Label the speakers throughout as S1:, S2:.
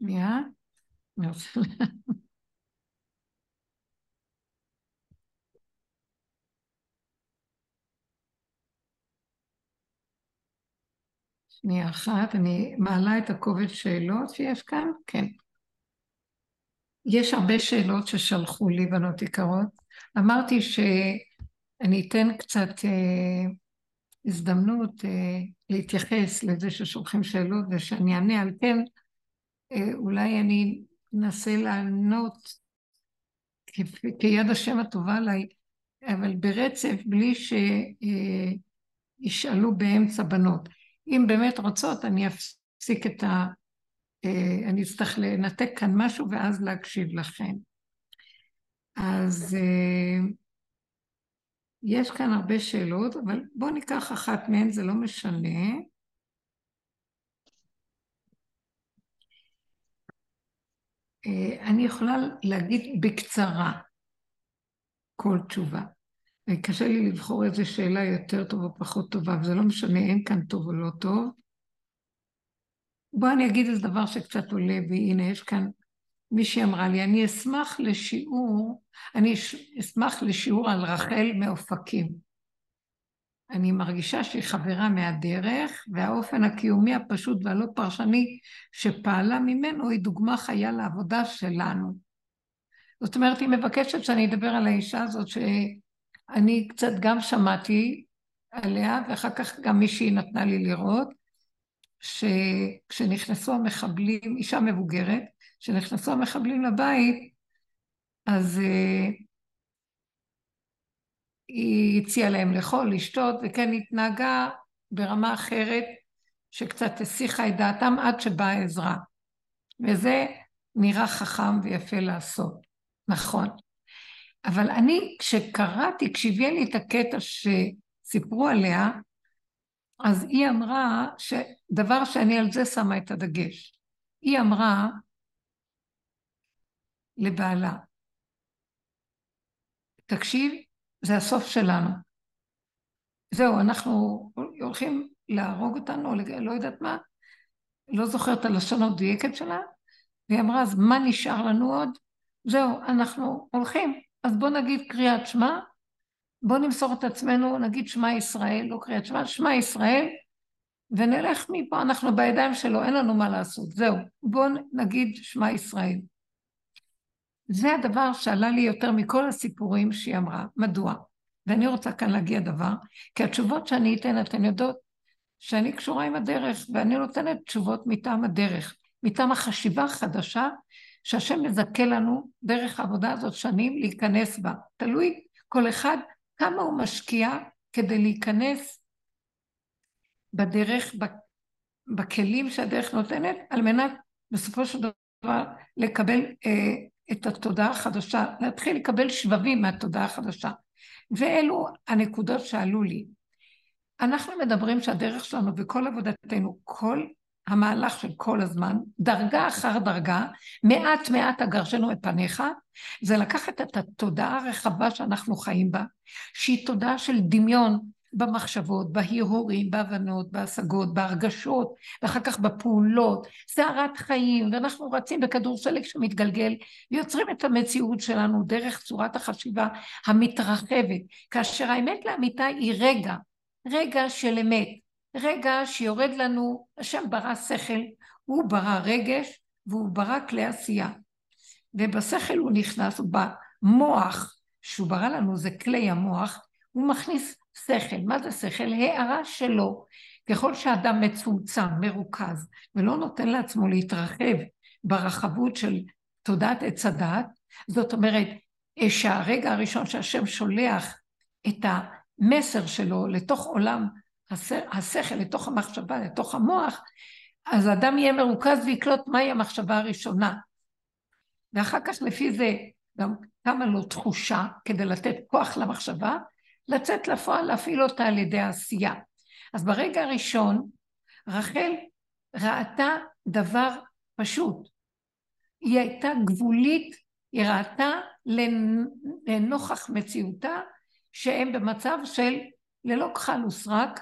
S1: שנייה. שנייה אחת, אני מעלה את הכובד שאלות שיש כאן, כן. יש הרבה שאלות ששלחו לי בנות יקרות. אמרתי שאני אתן קצת אה, הזדמנות אה, להתייחס לזה ששולחים שאלות ושאני אענה על כן, אולי אני אנסה לענות כיד השם הטובה עליי, אבל ברצף, בלי שישאלו אה, באמצע בנות. אם באמת רוצות, אני אפסיק את ה... אה, אני אצטרך לנתק כאן משהו ואז להקשיב לכם. אז אה, יש כאן הרבה שאלות, אבל בואו ניקח אחת מהן, זה לא משנה. אני יכולה להגיד בקצרה כל תשובה. קשה לי לבחור איזה שאלה יותר טובה או פחות טובה, וזה לא משנה, אין כאן טוב או לא טוב. בואו אני אגיד איזה דבר שקצת עולה בי, הנה יש כאן מישהי אמרה לי, אני אשמח לשיעור, אני אשמח לשיעור על רחל מאופקים. אני מרגישה שהיא חברה מהדרך, והאופן הקיומי הפשוט והלא פרשני שפעלה ממנו היא דוגמה חיה לעבודה שלנו. זאת אומרת, היא מבקשת שאני אדבר על האישה הזאת שאני קצת גם שמעתי עליה, ואחר כך גם מישהי נתנה לי לראות, שכשנכנסו המחבלים, אישה מבוגרת, כשנכנסו המחבלים לבית, אז uh, היא הציעה להם לאכול, לשתות, וכן התנהגה ברמה אחרת, שקצת הסיחה את דעתם עד שבאה עזרה. וזה נראה חכם ויפה לעשות, נכון. אבל אני, כשקראתי, כשהביאה לי את הקטע שסיפרו עליה, אז היא אמרה, דבר שאני על זה שמה את הדגש. היא אמרה לבעלה, תקשיב, זה הסוף שלנו. זהו, אנחנו הולכים להרוג אותנו, לא יודעת מה, לא זוכרת את הלשון המדויקת שלה, והיא אמרה, אז מה נשאר לנו עוד? זהו, אנחנו הולכים, אז בואו נגיד קריאת שמע, בואו נמסור את עצמנו, נגיד שמע ישראל, לא קריאת שמע, שמע ישראל, ונלך מפה, אנחנו בידיים שלו, אין לנו מה לעשות, זהו, בואו נגיד שמע ישראל. זה הדבר שעלה לי יותר מכל הסיפורים שהיא אמרה. מדוע? ואני רוצה כאן להגיע דבר, כי התשובות שאני אתן, אתן יודעות שאני קשורה עם הדרך, ואני נותנת תשובות מטעם הדרך, מטעם החשיבה החדשה שהשם מזכה לנו דרך העבודה הזאת שנים להיכנס בה. תלוי כל אחד כמה הוא משקיע כדי להיכנס בדרך, בכלים שהדרך נותנת, על מנת בסופו של דבר לקבל אה, את התודעה החדשה, להתחיל לקבל שבבים מהתודעה החדשה. ואלו הנקודות שעלו לי. אנחנו מדברים שהדרך שלנו וכל עבודתנו, כל המהלך של כל הזמן, דרגה אחר דרגה, מעט מעט אגרשנו מפניך, זה לקחת את התודעה הרחבה שאנחנו חיים בה, שהיא תודעה של דמיון, במחשבות, בהרהורים, בהבנות, בהשגות, בהרגשות, ואחר כך בפעולות, סערת חיים, ואנחנו רצים בכדור שלג שמתגלגל, ויוצרים את המציאות שלנו דרך צורת החשיבה המתרחבת, כאשר האמת לאמיתה היא רגע, רגע של אמת, רגע שיורד לנו, השם ברא שכל, הוא ברא רגש, והוא ברא כלי עשייה. ובשכל הוא נכנס, במוח. שהוא ברא לנו, זה כלי המוח, הוא מכניס שכל. מה זה שכל? הערה שלו. ככל שאדם מצומצם, מרוכז, ולא נותן לעצמו להתרחב ברחבות של תודעת עץ הדעת, זאת אומרת שהרגע הראשון שהשם שולח את המסר שלו לתוך עולם השכל, לתוך המחשבה, לתוך המוח, אז האדם יהיה מרוכז ויקלוט מהי המחשבה הראשונה. ואחר כך לפי זה גם קמה לו תחושה כדי לתת כוח למחשבה, לצאת לפועל, להפעיל אותה על ידי העשייה. אז ברגע הראשון, רחל ראתה דבר פשוט. היא הייתה גבולית, היא ראתה לנוכח מציאותה שהם במצב של ללא כחל וסרק,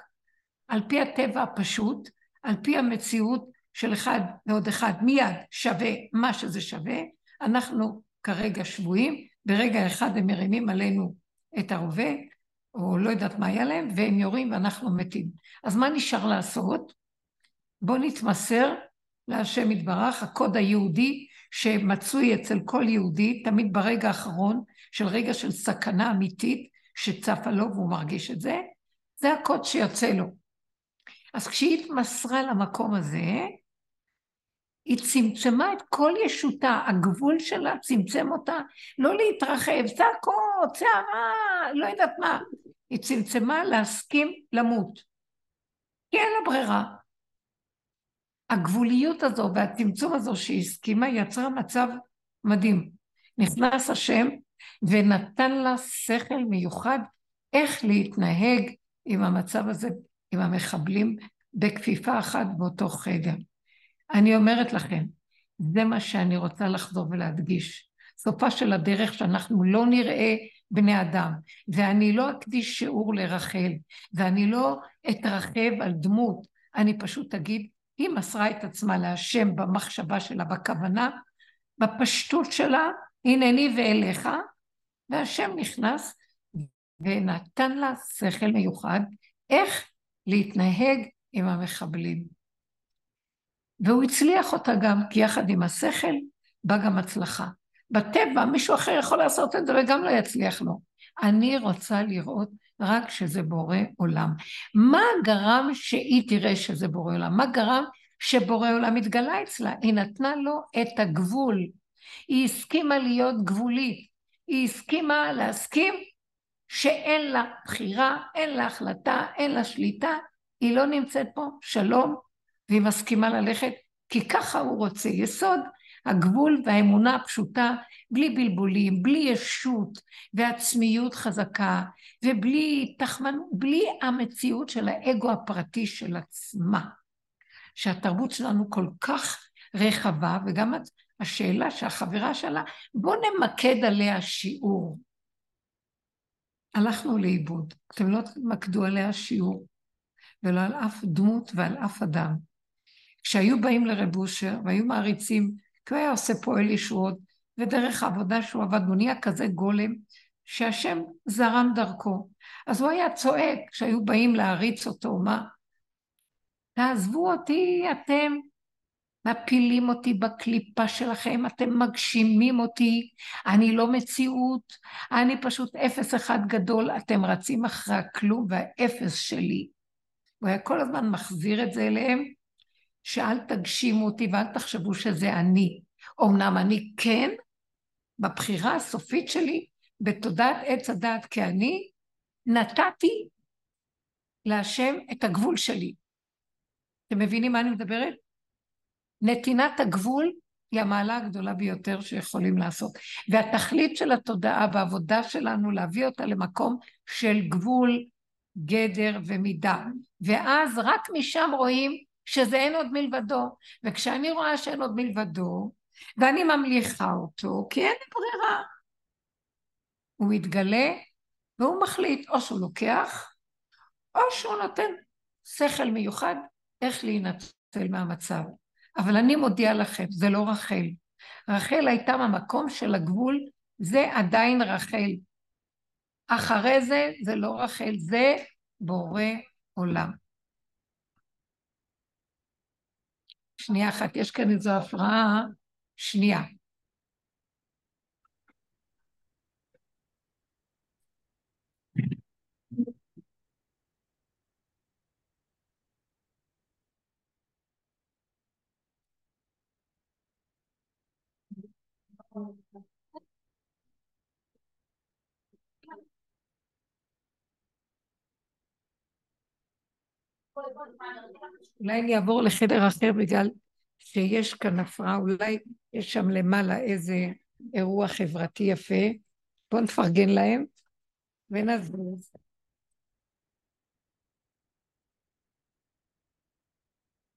S1: על פי הטבע הפשוט, על פי המציאות של אחד ועוד אחד מיד שווה מה שזה שווה, אנחנו כרגע שבויים, ברגע אחד הם מרימים עלינו את הרובה, או לא יודעת מה היה להם, והם יורים ואנחנו מתים. אז מה נשאר לעשות? בואו נתמסר להשם יתברך, הקוד היהודי שמצוי אצל כל יהודי, תמיד ברגע האחרון, של רגע של סכנה אמיתית שצפה לו והוא מרגיש את זה, זה הקוד שיוצא לו. אז כשהיא התמסרה למקום הזה, היא צמצמה את כל ישותה, הגבול שלה צמצם אותה, לא להתרחב, צעקות, צערה, לא יודעת מה. היא צמצמה להסכים למות. כי אין לה ברירה. הגבוליות הזו והצמצום הזו שהיא הסכימה יצרה מצב מדהים. נכנס השם ונתן לה שכל מיוחד איך להתנהג עם המצב הזה, עם המחבלים, בכפיפה אחת באותו חדר. אני אומרת לכם, זה מה שאני רוצה לחזור ולהדגיש. סופה של הדרך שאנחנו לא נראה בני אדם, ואני לא אקדיש שיעור לרחל, ואני לא אתרחב על דמות, אני פשוט אגיד, היא מסרה את עצמה להשם במחשבה שלה, בכוונה, בפשטות שלה, הנני ואליך, והשם נכנס ונתן לה שכל מיוחד איך להתנהג עם המחבלים. והוא הצליח אותה גם, כי יחד עם השכל בא גם הצלחה. בטבע מישהו אחר יכול לעשות את זה וגם לא יצליח לו. אני רוצה לראות רק שזה בורא עולם. מה גרם שהיא תראה שזה בורא עולם? מה גרם שבורא עולם התגלה אצלה? היא נתנה לו את הגבול. היא הסכימה להיות גבולית. היא הסכימה להסכים שאין לה בחירה, אין לה החלטה, אין לה שליטה, היא לא נמצאת פה, שלום, והיא מסכימה ללכת, כי ככה הוא רוצה. יסוד הגבול והאמונה הפשוטה, בלי בלבולים, בלי ישות ועצמיות חזקה, ובלי תחמנות, בלי המציאות של האגו הפרטי של עצמה. שהתרבות שלנו כל כך רחבה, וגם השאלה שהחברה שאלה, בואו נמקד עליה שיעור. הלכנו לאיבוד. אתם לא תמקדו עליה שיעור, ולא על אף דמות ועל אף אדם. כשהיו באים לרב אושר והיו מעריצים, כי הוא היה עושה פועל ישועות, ודרך העבודה שהוא עבד, הוא נהיה כזה גולם, שהשם זרם דרכו. אז הוא היה צועק כשהיו באים להריץ אותו, מה? תעזבו אותי אתם, מפילים אותי בקליפה שלכם, אתם מגשימים אותי, אני לא מציאות, אני פשוט אפס אחד גדול, אתם רצים אחרי הכלום והאפס שלי. הוא היה כל הזמן מחזיר את זה אליהם, שאל תגשימו אותי ואל תחשבו שזה אני. אמנם אני כן, בבחירה הסופית שלי, בתודעת עץ הדעת כאני, נתתי להשם את הגבול שלי. אתם מבינים מה אני מדברת? נתינת הגבול היא המעלה הגדולה ביותר שיכולים לעשות. והתכלית של התודעה בעבודה שלנו להביא אותה למקום של גבול, גדר ומידה. ואז רק משם רואים שזה אין עוד מלבדו. וכשאני רואה שאין עוד מלבדו, ואני ממליכה אותו, כי אין לי ברירה. הוא מתגלה והוא מחליט או שהוא לוקח, או שהוא נותן שכל מיוחד איך להינצל מהמצב. אבל אני מודיע לכם, זה לא רחל. רחל הייתה במקום של הגבול, זה עדיין רחל. אחרי זה, זה לא רחל, זה בורא עולם. שנייה אחת, יש כאן איזו הפרעה שנייה. אולי אני אעבור לחדר אחר בגלל שיש כאן הפרעה, אולי יש שם למעלה איזה אירוע חברתי יפה. בואו נפרגן להם ונזוז.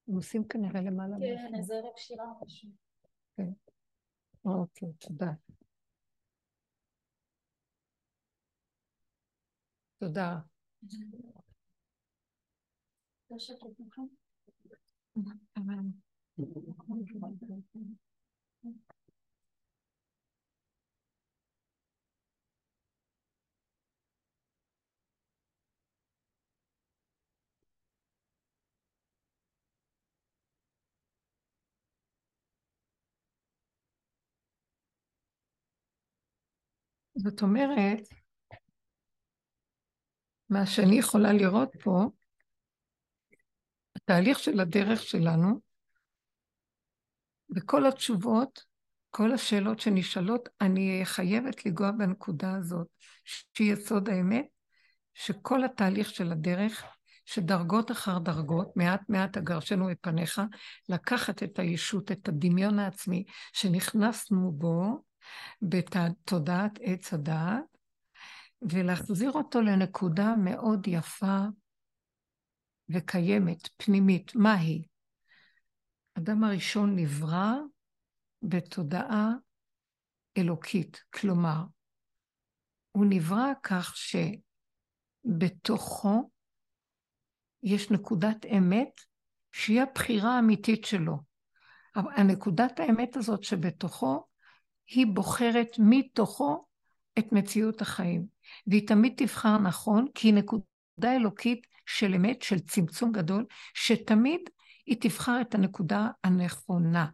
S1: הם עושים כנראה למעלה.
S2: כן, איזה ערב שירה פשוט.
S1: כן. אוקיי, תודה. תודה. זאת אומרת, מה שאני יכולה לראות פה, התהליך של הדרך שלנו, וכל התשובות, כל השאלות שנשאלות, אני חייבת לנגוע בנקודה הזאת, שהיא יסוד האמת, שכל התהליך של הדרך, שדרגות אחר דרגות, מעט מעט אגרשנו מפניך, לקחת את הישות, את הדמיון העצמי שנכנסנו בו, בתודעת עץ הדעת, ולהחזיר אותו לנקודה מאוד יפה וקיימת, פנימית. מה היא? אדם הראשון נברא בתודעה אלוקית, כלומר, הוא נברא כך שבתוכו יש נקודת אמת שהיא הבחירה האמיתית שלו. הנקודת האמת הזאת שבתוכו, היא בוחרת מתוכו את מציאות החיים. והיא תמיד תבחר נכון, כי היא נקודה אלוקית של אמת, של צמצום גדול, שתמיד היא תבחר את הנקודה הנכונה.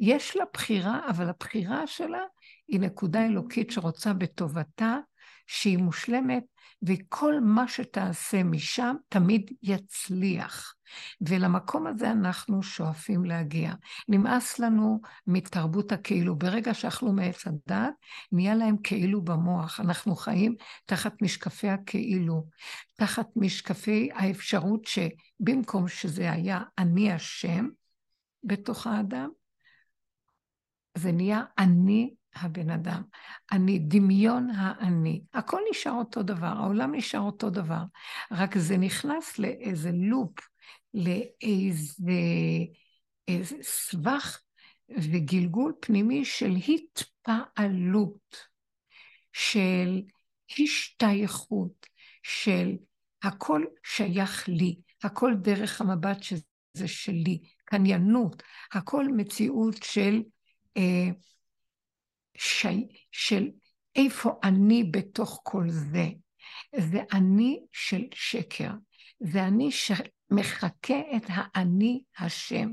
S1: יש לה בחירה, אבל הבחירה שלה היא נקודה אלוקית שרוצה בטובתה, שהיא מושלמת, וכל מה שתעשה משם תמיד יצליח. ולמקום הזה אנחנו שואפים להגיע. נמאס לנו מתרבות הכאילו. ברגע שאכלו מעץ הדת, נהיה להם כאילו במוח. אנחנו חיים תחת משקפי הכאילו, תחת משקפי האפשרות שבמקום שזה היה אני השם בתוך האדם, זה נהיה אני הבן אדם. אני, דמיון האני. הכל נשאר אותו דבר, העולם נשאר אותו דבר, רק זה נכנס לאיזה לופ, לאיזה איזה סבך וגלגול פנימי של התפעלות, של השתייכות, של הכל שייך לי, הכל דרך המבט שזה שלי, קניינות, הכל מציאות של אה, שי, של איפה אני בתוך כל זה. זה אני של שקר. זה אני שמחקה את האני השם,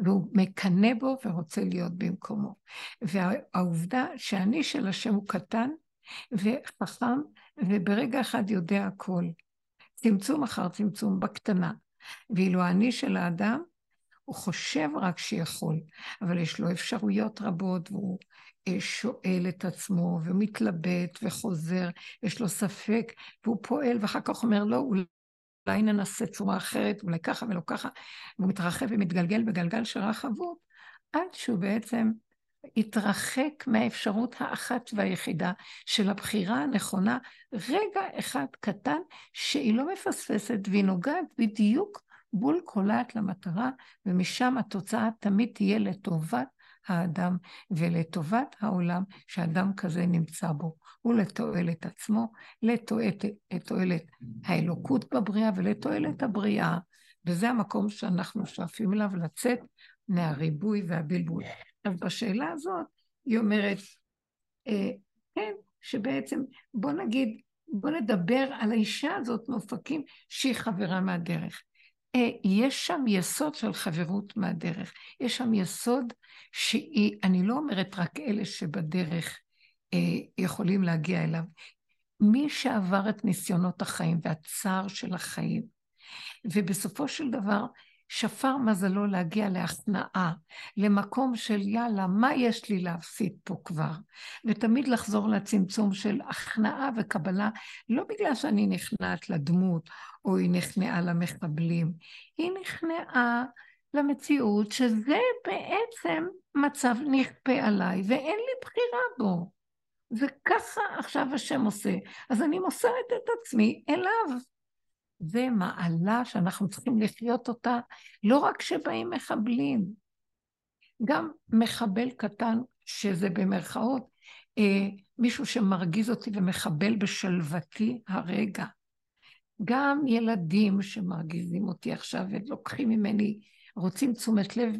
S1: והוא מקנא בו ורוצה להיות במקומו. והעובדה שאני של השם הוא קטן וחכם, וברגע אחד יודע הכל. צמצום אחר צמצום בקטנה. ואילו האני של האדם, הוא חושב רק שיכול, אבל יש לו אפשרויות רבות, והוא אה, שואל את עצמו ומתלבט וחוזר, יש לו ספק, והוא פועל, ואחר כך אומר, לא, אולי ננסה צורה אחרת, אולי ככה ולא ככה, והוא מתרחב ומתגלגל בגלגל של רחבות, עד שהוא בעצם התרחק מהאפשרות האחת והיחידה של הבחירה הנכונה, רגע אחד קטן שהיא לא מפספסת והיא נוגעת בדיוק בול קולעת למטרה, ומשם התוצאה תמיד תהיה לטובת האדם ולטובת העולם שאדם כזה נמצא בו, ולתועלת עצמו, לתועלת האלוקות בבריאה ולתועלת הבריאה. וזה המקום שאנחנו שואפים אליו לצאת מהריבוי והבלבול. אז בשאלה הזאת היא אומרת, אה, כן, שבעצם בוא נגיד, בוא נדבר על האישה הזאת מאופקים שהיא חברה מהדרך. אה, יש שם יסוד של חברות מהדרך. יש שם יסוד שהיא, אני לא אומרת רק אלה שבדרך יכולים להגיע אליו. מי שעבר את ניסיונות החיים והצער של החיים, ובסופו של דבר שפר מזלו להגיע להכנעה, למקום של יאללה, מה יש לי להפסיד פה כבר? ותמיד לחזור לצמצום של הכנעה וקבלה, לא בגלל שאני נכנעת לדמות, או היא נכנעה למחבלים, היא נכנעה למציאות שזה בעצם מצב נכפה עליי, ואין לי בחירה בו. וככה עכשיו השם עושה. אז אני מוסרת את עצמי אליו. זה מעלה שאנחנו צריכים לחיות אותה, לא רק כשבאים מחבלים, גם מחבל קטן, שזה במרכאות, אה, מישהו שמרגיז אותי ומחבל בשלוותי הרגע. גם ילדים שמרגיזים אותי עכשיו ולוקחים ממני, רוצים תשומת לב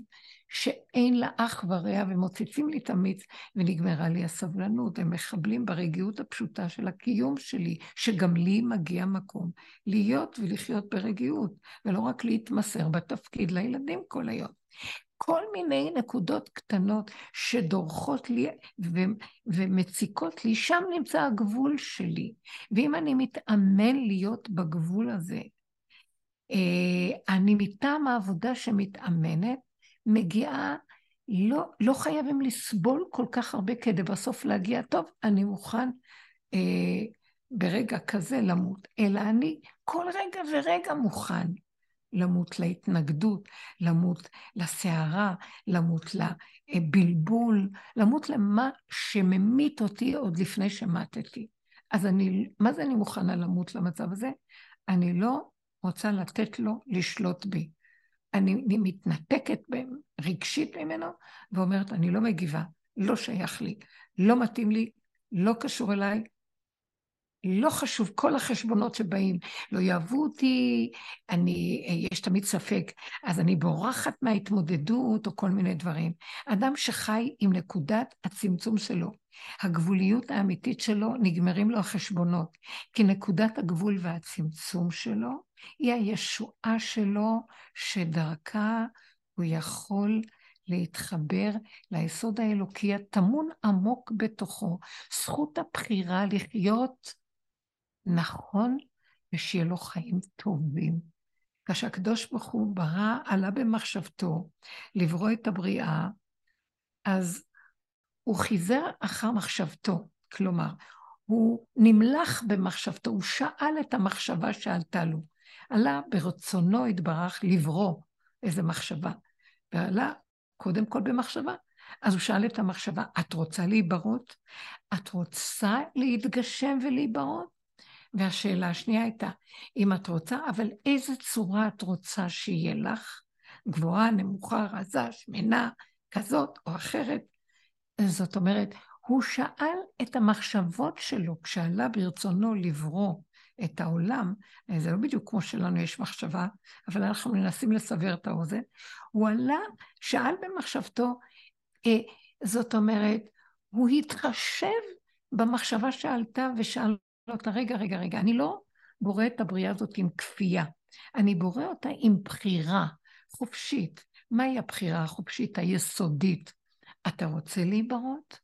S1: שאין לה אח ורע ומוצצים לי את המיץ ונגמרה לי הסבלנות. הם מחבלים ברגיעות הפשוטה של הקיום שלי, שגם לי מגיע מקום להיות ולחיות ברגיעות, ולא רק להתמסר בתפקיד לילדים כל היום. כל מיני נקודות קטנות שדורכות לי ו- ומציקות לי, שם נמצא הגבול שלי. ואם אני מתאמן להיות בגבול הזה, אני מטעם העבודה שמתאמנת, מגיעה, לא, לא חייבים לסבול כל כך הרבה כדי בסוף להגיע, טוב, אני מוכן אה, ברגע כזה למות, אלא אני כל רגע ורגע מוכן למות להתנגדות, למות לסערה, למות לבלבול, למות למה שממית אותי עוד לפני שמטתי. אז אני, מה זה אני מוכנה למות למצב הזה? אני לא רוצה לתת לו לשלוט בי. אני, אני מתנתקת רגשית ממנו ואומרת, אני לא מגיבה, לא שייך לי, לא מתאים לי, לא קשור אליי, לא חשוב, כל החשבונות שבאים, לא יאהבו אותי, אני, יש תמיד ספק, אז אני בורחת מההתמודדות או כל מיני דברים. אדם שחי עם נקודת הצמצום שלו, הגבוליות האמיתית שלו, נגמרים לו החשבונות, כי נקודת הגבול והצמצום שלו היא הישועה שלו, שדרכה הוא יכול להתחבר ליסוד האלוקי הטמון עמוק בתוכו. זכות הבחירה לחיות נכון ושיהיה לו חיים טובים. כשהקדוש ברוך הוא ברא, עלה במחשבתו לברוא את הבריאה, אז הוא חיזר אחר מחשבתו. כלומר, הוא נמלח במחשבתו, הוא שאל את המחשבה שעלתה לו. עלה ברצונו התברך לברוא איזה מחשבה. ועלה קודם כל במחשבה. אז הוא שאל את המחשבה, את רוצה להיברות? את רוצה להתגשם ולהיברות? והשאלה השנייה הייתה, אם את רוצה, אבל איזה צורה את רוצה שיהיה לך? גבוהה, נמוכה, רזה, שמנה, כזאת או אחרת? זאת אומרת, הוא שאל את המחשבות שלו כשעלה ברצונו לברוא את העולם, זה לא בדיוק כמו שלנו יש מחשבה, אבל אנחנו מנסים לסבר את האוזן, הוא עלה, שאל במחשבתו, אה, זאת אומרת, הוא התחשב במחשבה שעלתה ושאל אותה, רגע, רגע, רגע, אני לא בורא את הבריאה הזאת עם כפייה, אני בורא אותה עם בחירה חופשית. מהי הבחירה החופשית היסודית? אתה רוצה להיברות?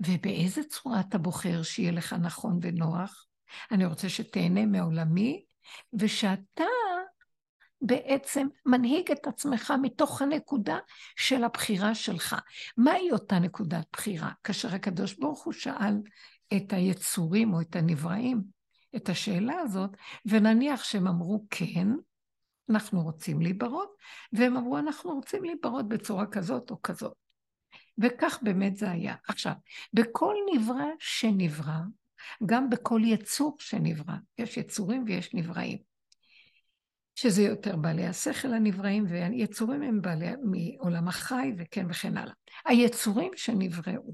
S1: ובאיזה צורה אתה בוחר שיהיה לך נכון ונוח? אני רוצה שתהנה מעולמי, ושאתה בעצם מנהיג את עצמך מתוך הנקודה של הבחירה שלך. מהי אותה נקודת בחירה? כאשר הקדוש ברוך הוא שאל את היצורים או את הנבראים את השאלה הזאת, ונניח שהם אמרו כן, אנחנו רוצים להיברות, והם אמרו אנחנו רוצים להיברות בצורה כזאת או כזאת. וכך באמת זה היה. עכשיו, בכל נברא שנברא, גם בכל יצור שנברא, יש יצורים ויש נבראים. שזה יותר בעלי השכל הנבראים, והיצורים הם בעלי מעולם החי וכן וכן הלאה. היצורים שנבראו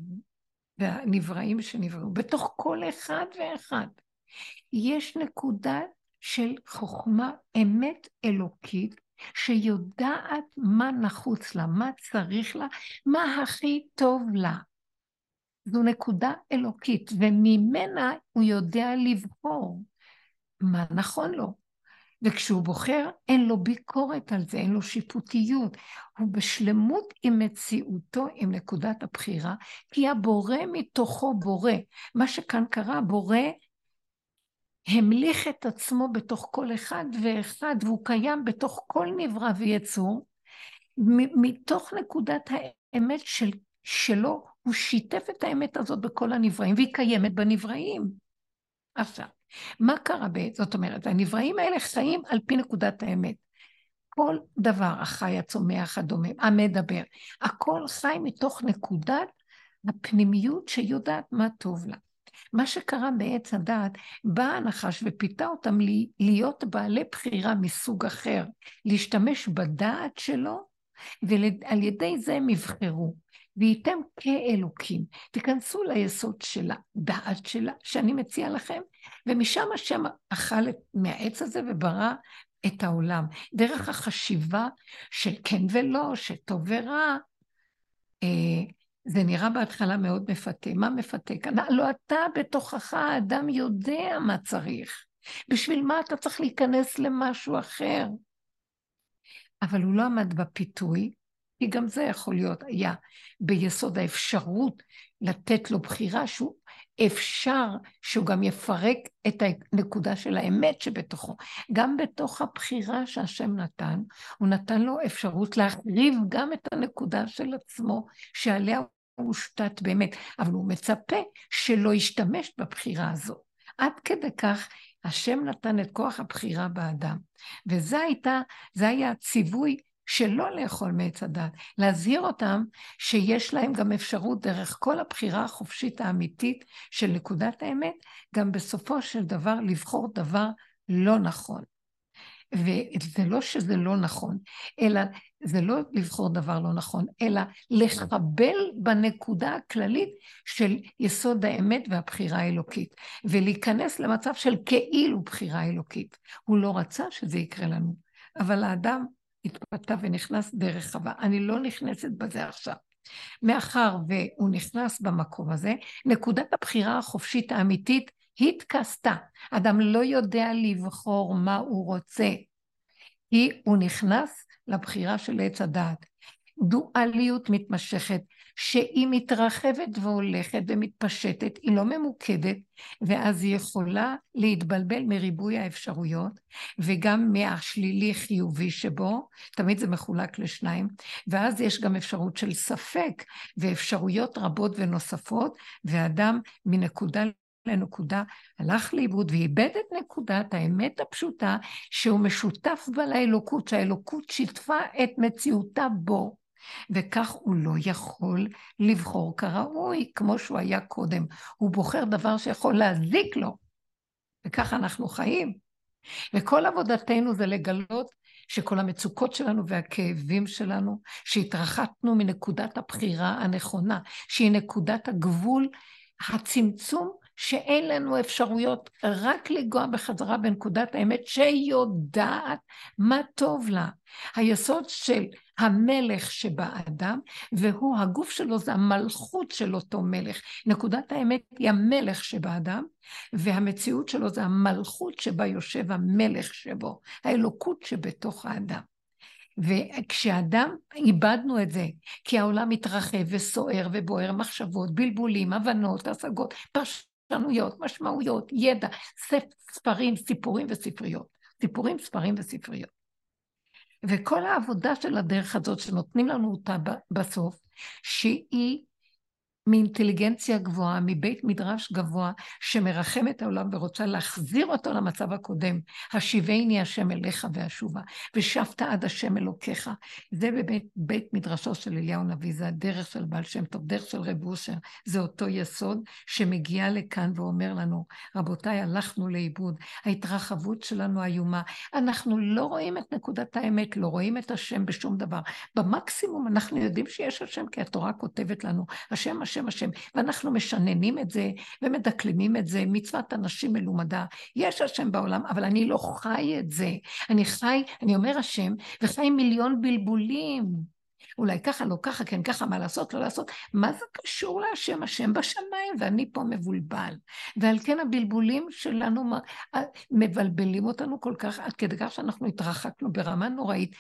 S1: והנבראים שנבראו, בתוך כל אחד ואחד יש נקודה של חוכמה, אמת אלוקית, שיודעת מה נחוץ לה, מה צריך לה, מה הכי טוב לה. זו נקודה אלוקית, וממנה הוא יודע לבחור מה נכון לו. וכשהוא בוחר, אין לו ביקורת על זה, אין לו שיפוטיות. הוא בשלמות עם מציאותו, עם נקודת הבחירה, כי הבורא מתוכו בורא. מה שכאן קרה, בורא המליך את עצמו בתוך כל אחד ואחד, והוא קיים בתוך כל נברא ויצור, מתוך נקודת האמת של, שלו, הוא שיתף את האמת הזאת בכל הנבראים, והיא קיימת בנבראים. עכשיו, מה קרה ב... זאת אומרת, הנבראים האלה חיים על פי נקודת האמת. כל דבר, החי, הצומח, הדומם, המדבר, הכל חי מתוך נקודת הפנימיות שיודעת מה טוב לה. מה שקרה בעץ הדעת, בא הנחש ופיתה אותם להיות בעלי בחירה מסוג אחר, להשתמש בדעת שלו, ועל ידי זה הם יבחרו. וייתם כאלוקים. תיכנסו ליסוד של הדעת שלה, שאני מציע לכם, ומשם השם אכל מהעץ הזה וברא את העולם. דרך החשיבה של כן ולא, שטוב ורע, אה, זה נראה בהתחלה מאוד מפתה. מה מפתה? לא אתה בתוכך, האדם יודע מה צריך. בשביל מה אתה צריך להיכנס למשהו אחר? אבל הוא לא עמד בפיתוי, כי גם זה יכול להיות, היה ביסוד האפשרות לתת לו בחירה שהוא אפשר שהוא גם יפרק את הנקודה של האמת שבתוכו. גם בתוך הבחירה שהשם נתן, הוא נתן לו אפשרות להחריב גם את הנקודה של עצמו, שעליה הוא הושתת באמת, אבל הוא מצפה שלא ישתמש בבחירה הזו. עד כדי כך השם נתן את כוח הבחירה באדם. וזה הייתה, זה היה הציווי שלא לאכול מעץ הדת, להזהיר אותם שיש להם גם אפשרות דרך כל הבחירה החופשית האמיתית של נקודת האמת, גם בסופו של דבר לבחור דבר לא נכון. וזה לא שזה לא נכון, אלא זה לא לבחור דבר לא נכון, אלא לחבל בנקודה הכללית של יסוד האמת והבחירה האלוקית, ולהיכנס למצב של כאילו בחירה אלוקית. הוא לא רצה שזה יקרה לנו, אבל האדם התפתה ונכנס דרך חווה. אני לא נכנסת בזה עכשיו. מאחר והוא נכנס במקום הזה, נקודת הבחירה החופשית האמיתית התכסתה. אדם לא יודע לבחור מה הוא רוצה, כי הוא נכנס לבחירה של עץ הדעת. דואליות מתמשכת, שהיא מתרחבת והולכת ומתפשטת, היא לא ממוקדת, ואז היא יכולה להתבלבל מריבוי האפשרויות, וגם מהשלילי-חיובי שבו, תמיד זה מחולק לשניים, ואז יש גם אפשרות של ספק, ואפשרויות רבות ונוספות, ואדם מנקודה לנקודה, הלך לאיבוד ואיבד את נקודת האמת הפשוטה שהוא משותף בה לאלוקות, שהאלוקות שיתפה את מציאותה בו. וכך הוא לא יכול לבחור כראוי, כמו שהוא היה קודם. הוא בוחר דבר שיכול להזיק לו, וככה אנחנו חיים. וכל עבודתנו זה לגלות שכל המצוקות שלנו והכאבים שלנו, שהתרחקנו מנקודת הבחירה הנכונה, שהיא נקודת הגבול, הצמצום שאין לנו אפשרויות רק לגוע בחזרה בנקודת האמת שיודעת מה טוב לה. היסוד של המלך שבאדם, והוא, הגוף שלו זה המלכות של אותו מלך. נקודת האמת היא המלך שבאדם, והמציאות שלו זה המלכות שבה יושב המלך שבו, האלוקות שבתוך האדם. וכשאדם, איבדנו את זה, כי העולם מתרחב וסוער ובוער, מחשבות, בלבולים, הבנות, השגות, פרשנויות, משמעויות, ידע, ספרים, סיפורים וספריות. סיפורים, ספרים וספריות. וכל העבודה של הדרך הזאת שנותנים לנו אותה בסוף, שהיא מאינטליגנציה גבוהה, מבית מדרש גבוה, שמרחם את העולם ורוצה להחזיר אותו למצב הקודם. השיבני השם אליך ואשובה, ושבת עד השם אלוקיך. זה בבית בית מדרשו של אליהו הנביא, זה הדרך של בעל שם טוב, דרך של רב אושר. זה אותו יסוד שמגיע לכאן ואומר לנו, רבותיי, הלכנו לאיבוד, ההתרחבות שלנו איומה. אנחנו לא רואים את נקודת האמת, לא רואים את השם בשום דבר. במקסימום אנחנו יודעים שיש השם, כי התורה כותבת לנו, השם, השם, השם השם, ואנחנו משננים את זה ומדקלמים את זה, מצוות אנשים מלומדה. יש השם בעולם, אבל אני לא חי את זה. אני חי, אני אומר השם, וחי מיליון בלבולים. אולי ככה, לא ככה, כן ככה, מה לעשות, לא לעשות. מה זה קשור להשם? השם בשמיים, ואני פה מבולבל. ועל כן הבלבולים שלנו מבלבלים אותנו כל כך, עד כדי כך שאנחנו התרחקנו ברמה נוראית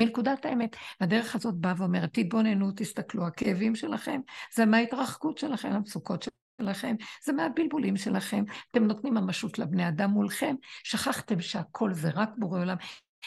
S1: מנקודת האמת. הדרך הזאת באה ואומרת, תתבוננו, תסתכלו, הכאבים שלכם, זה מההתרחקות שלכם, המצוקות שלכם, זה מהבלבולים שלכם. אתם נותנים ממשות לבני אדם מולכם, שכחתם שהכל זה רק בורא עולם.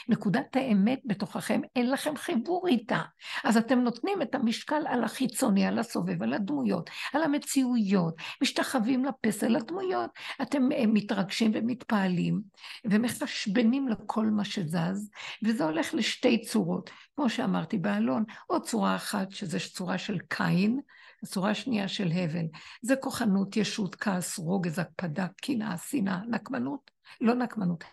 S1: נקודת האמת בתוככם, אין לכם חיבור איתה. אז אתם נותנים את המשקל על החיצוני, על הסובב, על הדמויות, על המציאויות, משתחווים לפסל הדמויות. אתם אה, מתרגשים ומתפעלים ומחשבנים לכל מה שזז, וזה הולך לשתי צורות. כמו שאמרתי באלון, עוד צורה אחת, שזו צורה של קין, הצורה השנייה של הבל. זה כוחנות, ישות, כעס, רוגז, הקפדה, קנאה, שנאה, נקמנות, לא נקמנות,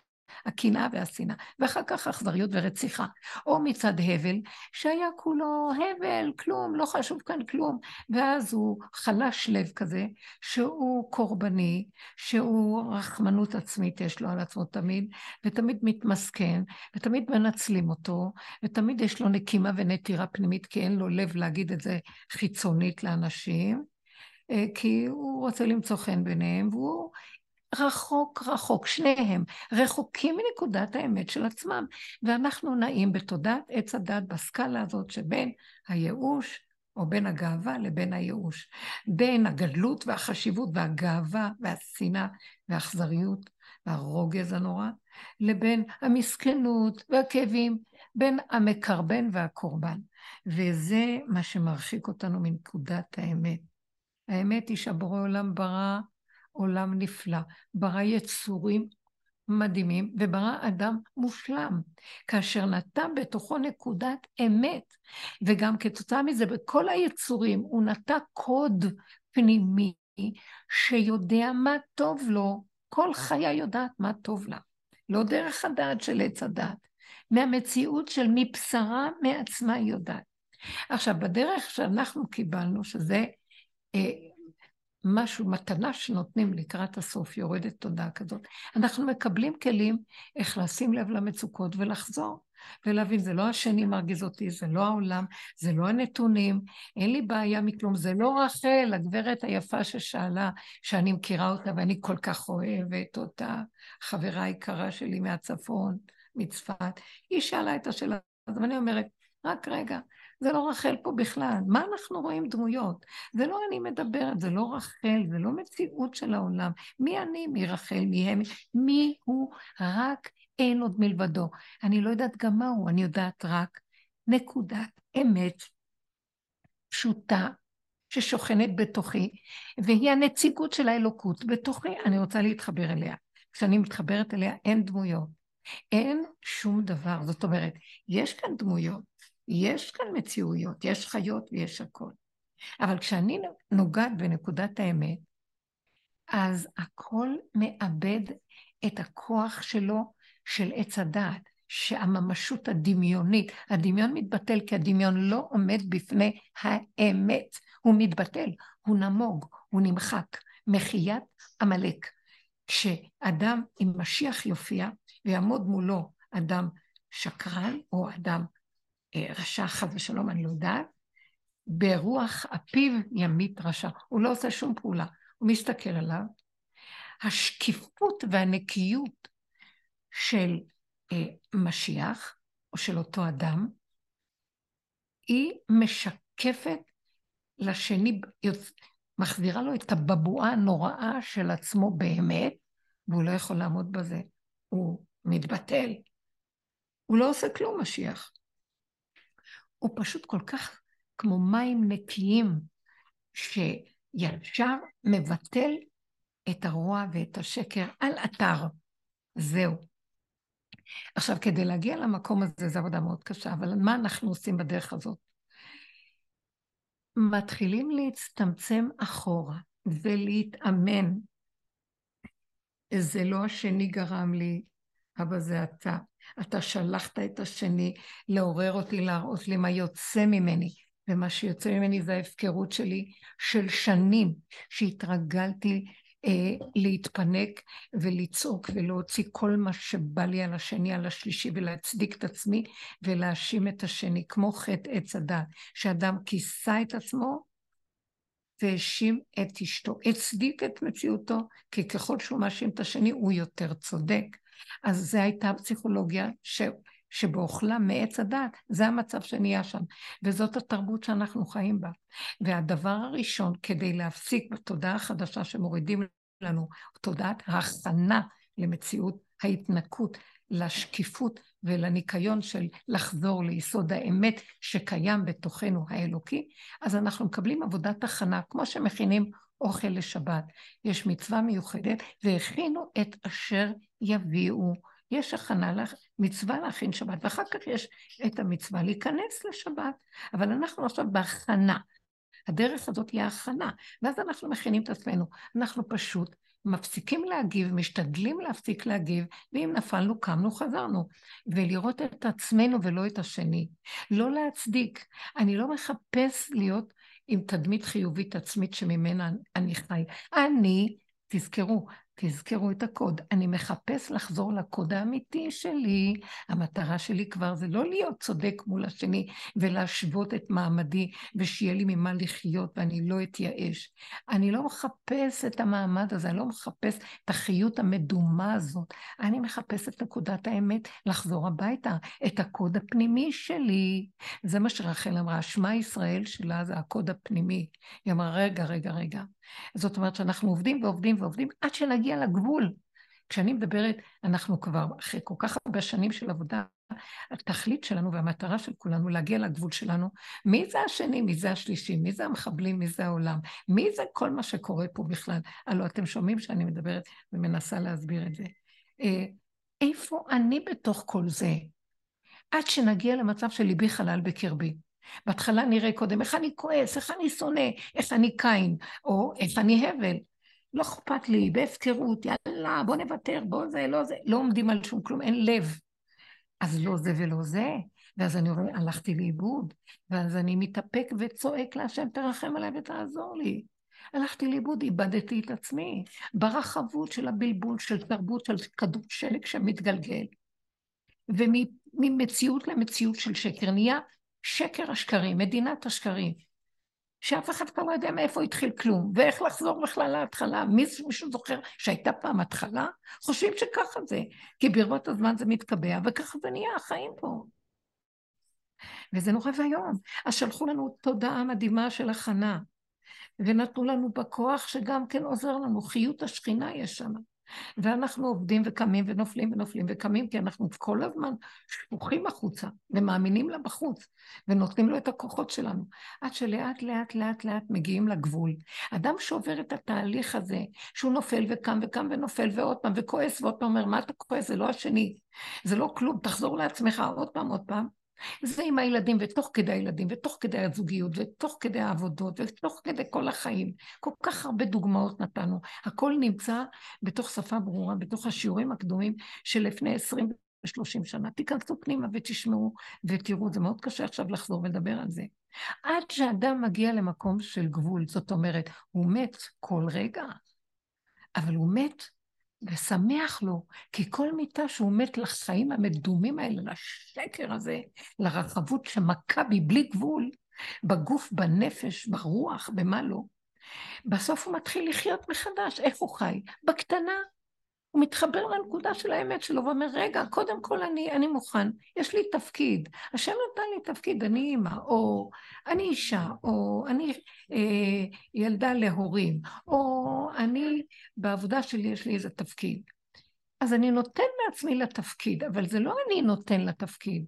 S1: הקנאה והשנאה, ואחר כך אכזריות ורציחה. או מצד הבל, שהיה כולו הבל, כלום, לא חשוב כאן כלום. ואז הוא חלש לב כזה, שהוא קורבני, שהוא רחמנות עצמית יש לו על עצמו תמיד, ותמיד מתמסכן, ותמיד מנצלים אותו, ותמיד יש לו נקימה ונטירה פנימית, כי אין לו לב להגיד את זה חיצונית לאנשים. אה, כי הוא רוצה למצוא חן ביניהם, והוא רחוק רחוק, שניהם רחוקים מנקודת האמת של עצמם, ואנחנו נעים בתודעת עץ הדת בסקאלה הזאת שבין הייאוש או בין הגאווה לבין הייאוש, בין הגדלות והחשיבות והגאווה והשנאה והאכזריות והרוגז הנורא, לבין המסכנות והכאבים, בין המקרבן והקורבן. וזה מה שמרחיק אותנו מנקודת האמת. האמת היא שהבורא עולם ברא עולם נפלא, ברא יצורים מדהימים וברא אדם מושלם, כאשר נתן בתוכו נקודת אמת, וגם כתוצאה מזה בכל היצורים הוא נטע קוד פנימי שיודע מה טוב לו, כל חיה יודעת מה טוב לה, לא דרך הדעת של עץ הדעת, מהמציאות של מבשרה מעצמה יודעת. עכשיו, בדרך שאנחנו קיבלנו, שזה אה, משהו, מתנה שנותנים לקראת הסוף, יורדת תודה כזאת. אנחנו מקבלים כלים איך לשים לב למצוקות ולחזור. ולהבין, זה לא השני מרגיז אותי, זה לא העולם, זה לא הנתונים, אין לי בעיה מכלום, זה לא רחל, הגברת היפה ששאלה, שאני מכירה אותה ואני כל כך אוהבת אותה, חברה היקרה שלי מהצפון, מצפת, היא שאלה את השאלה הזאת, ואני אומרת, רק רגע, זה לא רחל פה בכלל. מה אנחנו רואים דמויות? זה לא אני מדברת, זה לא רחל, זה לא מציאות של העולם. מי אני? מי רחל? מי הם? מי הוא? רק אין עוד מלבדו. אני לא יודעת גם מה הוא, אני יודעת רק נקודת אמת פשוטה ששוכנת בתוכי, והיא הנציגות של האלוקות בתוכי, אני רוצה להתחבר אליה. כשאני מתחברת אליה אין דמויות, אין שום דבר. זאת אומרת, יש כאן דמויות, יש כאן מציאויות, יש חיות ויש הכל. אבל כשאני נוגעת בנקודת האמת, אז הכל מאבד את הכוח שלו של עץ הדעת, שהממשות הדמיונית, הדמיון מתבטל כי הדמיון לא עומד בפני האמת, הוא מתבטל, הוא נמוג, הוא נמחק, מחיית עמלק. כשאדם עם משיח יופיע ויעמוד מולו אדם שקרן או אדם רשע, חס ושלום, אני לא יודעת, ברוח אפיו ימית רשע. הוא לא עושה שום פעולה, הוא מסתכל עליו. השקיפות והנקיות של אה, משיח, או של אותו אדם, היא משקפת לשני, מחזירה לו את הבבואה הנוראה של עצמו באמת, והוא לא יכול לעמוד בזה. הוא מתבטל. הוא לא עושה כלום, משיח. הוא פשוט כל כך כמו מים נקיים, שישר מבטל את הרוע ואת השקר על אתר. זהו. עכשיו, כדי להגיע למקום הזה, זו עבודה מאוד קשה, אבל מה אנחנו עושים בדרך הזאת? מתחילים להצטמצם אחורה ולהתאמן. זה לא השני גרם לי, אבא זה אתה. אתה שלחת את השני לעורר אותי, להראות לי מה יוצא ממני. ומה שיוצא ממני זה ההפקרות שלי של שנים שהתרגלתי אה, להתפנק ולצעוק ולהוציא כל מה שבא לי על השני, על השלישי, ולהצדיק את עצמי ולהאשים את השני, כמו חטא עץ הדת, שאדם כיסה את עצמו והאשים את אשתו, הצדיק את מציאותו, כי ככל שהוא מאשים את השני הוא יותר צודק. אז זו הייתה הפסיכולוגיה ש... שבאוכלה מעץ הדת, זה המצב שנהיה שם. וזאת התרבות שאנחנו חיים בה. והדבר הראשון, כדי להפסיק בתודעה החדשה שמורידים לנו, תודעת ההכנה למציאות ההתנקות, לשקיפות ולניקיון של לחזור ליסוד האמת שקיים בתוכנו האלוקי, אז אנחנו מקבלים עבודת הכנה, כמו שמכינים אוכל לשבת. יש מצווה מיוחדת, והכינו את אשר יביאו. יש הכנה, מצווה להכין שבת, ואחר כך יש את המצווה להיכנס לשבת. אבל אנחנו עכשיו בהכנה. הדרך הזאת היא ההכנה, ואז אנחנו מכינים את עצמנו. אנחנו פשוט מפסיקים להגיב, משתדלים להפסיק להגיב, ואם נפלנו, קמנו, חזרנו. ולראות את עצמנו ולא את השני. לא להצדיק. אני לא מחפש להיות עם תדמית חיובית עצמית שממנה אני חי. אני, תזכרו, תזכרו את הקוד. אני מחפש לחזור לקוד האמיתי שלי. המטרה שלי כבר זה לא להיות צודק מול השני ולהשוות את מעמדי ושיהיה לי ממה לחיות ואני לא אתייאש. אני לא מחפש את המעמד הזה, אני לא מחפש את החיות המדומה הזאת. אני מחפש את נקודת האמת, לחזור הביתה, את הקוד הפנימי שלי. זה מה שרחל אמרה, שמע ישראל שלה זה הקוד הפנימי. היא אמרה, רגע, רגע, רגע. זאת אומרת שאנחנו עובדים ועובדים ועובדים עד שנגיע לגבול. כשאני מדברת, אנחנו כבר אחרי כל כך הרבה שנים של עבודה, התכלית שלנו והמטרה של כולנו להגיע לגבול שלנו, מי זה השני, מי זה השלישי, מי זה המחבלים, מי זה העולם, מי זה כל מה שקורה פה בכלל. הלוא אתם שומעים שאני מדברת ומנסה להסביר את זה. אה, איפה אני בתוך כל זה? עד שנגיע למצב של ליבי חלל בקרבי. בהתחלה נראה קודם איך אני כועס, איך אני שונא, איך אני קין, או איך אני הבל. לא אכפת לי, בהפקרות, יאללה, בוא נוותר, בוא זה, לא זה, לא עומדים על שום כלום, אין לב. אז לא זה ולא זה. ואז אני רואה, הלכתי לאיבוד, ואז אני מתאפק וצועק להשם, תרחם עליי ותעזור לי. הלכתי לאיבוד, איבדתי את עצמי, ברחבות של הבלבול, של תרבות, של כדור שלג שמתגלגל. וממציאות למציאות של שקר נהיה שקר השקרים, מדינת השקרים, שאף אחד כבר לא יודע מאיפה התחיל כלום, ואיך לחזור בכלל להתחלה. מישהו זוכר שהייתה פעם התחלה? חושבים שככה זה, כי ברבות הזמן זה מתקבע, וככה זה נהיה החיים פה. וזה נורא ואיום. אז שלחו לנו תודעה מדהימה של הכנה, ונתנו לנו בכוח שגם כן עוזר לנו, חיות השכינה יש שם. ואנחנו עובדים וקמים ונופלים ונופלים וקמים, כי אנחנו כל הזמן שפוכים החוצה ומאמינים לה בחוץ, ונותנים לו את הכוחות שלנו, עד שלאט לאט לאט לאט מגיעים לגבול. אדם שעובר את התהליך הזה, שהוא נופל וקם וקם ונופל ועוד פעם וכועס ועוד פעם אומר, מה אתה כועס? זה לא השני, זה לא כלום, תחזור לעצמך עוד פעם עוד פעם. זה עם הילדים, ותוך כדי הילדים, ותוך כדי הזוגיות, ותוך כדי העבודות, ותוך כדי כל החיים. כל כך הרבה דוגמאות נתנו. הכל נמצא בתוך שפה ברורה, בתוך השיעורים הקדומים של לפני עשרים ושלושים שנה. תיכנסו פנימה ותשמעו ותראו, זה מאוד קשה עכשיו לחזור ולדבר על זה. עד שאדם מגיע למקום של גבול, זאת אומרת, הוא מת כל רגע, אבל הוא מת ושמח לו, כי כל מיטה שהוא מת לחיים המדומים האלה, לשקר הזה, לרחבות שמכה בי בלי גבול, בגוף, בנפש, ברוח, במה לא, בסוף הוא מתחיל לחיות מחדש. איך הוא חי? בקטנה. הוא מתחבר לנקודה של האמת שלו ואומר, רגע, קודם כל אני, אני מוכן, יש לי תפקיד. השם נתן לי תפקיד, אני אימא, או אני אישה, או אני אה, ילדה להורים, או אני, בעבודה שלי יש לי איזה תפקיד. אז אני נותן מעצמי לתפקיד, אבל זה לא אני נותן לתפקיד.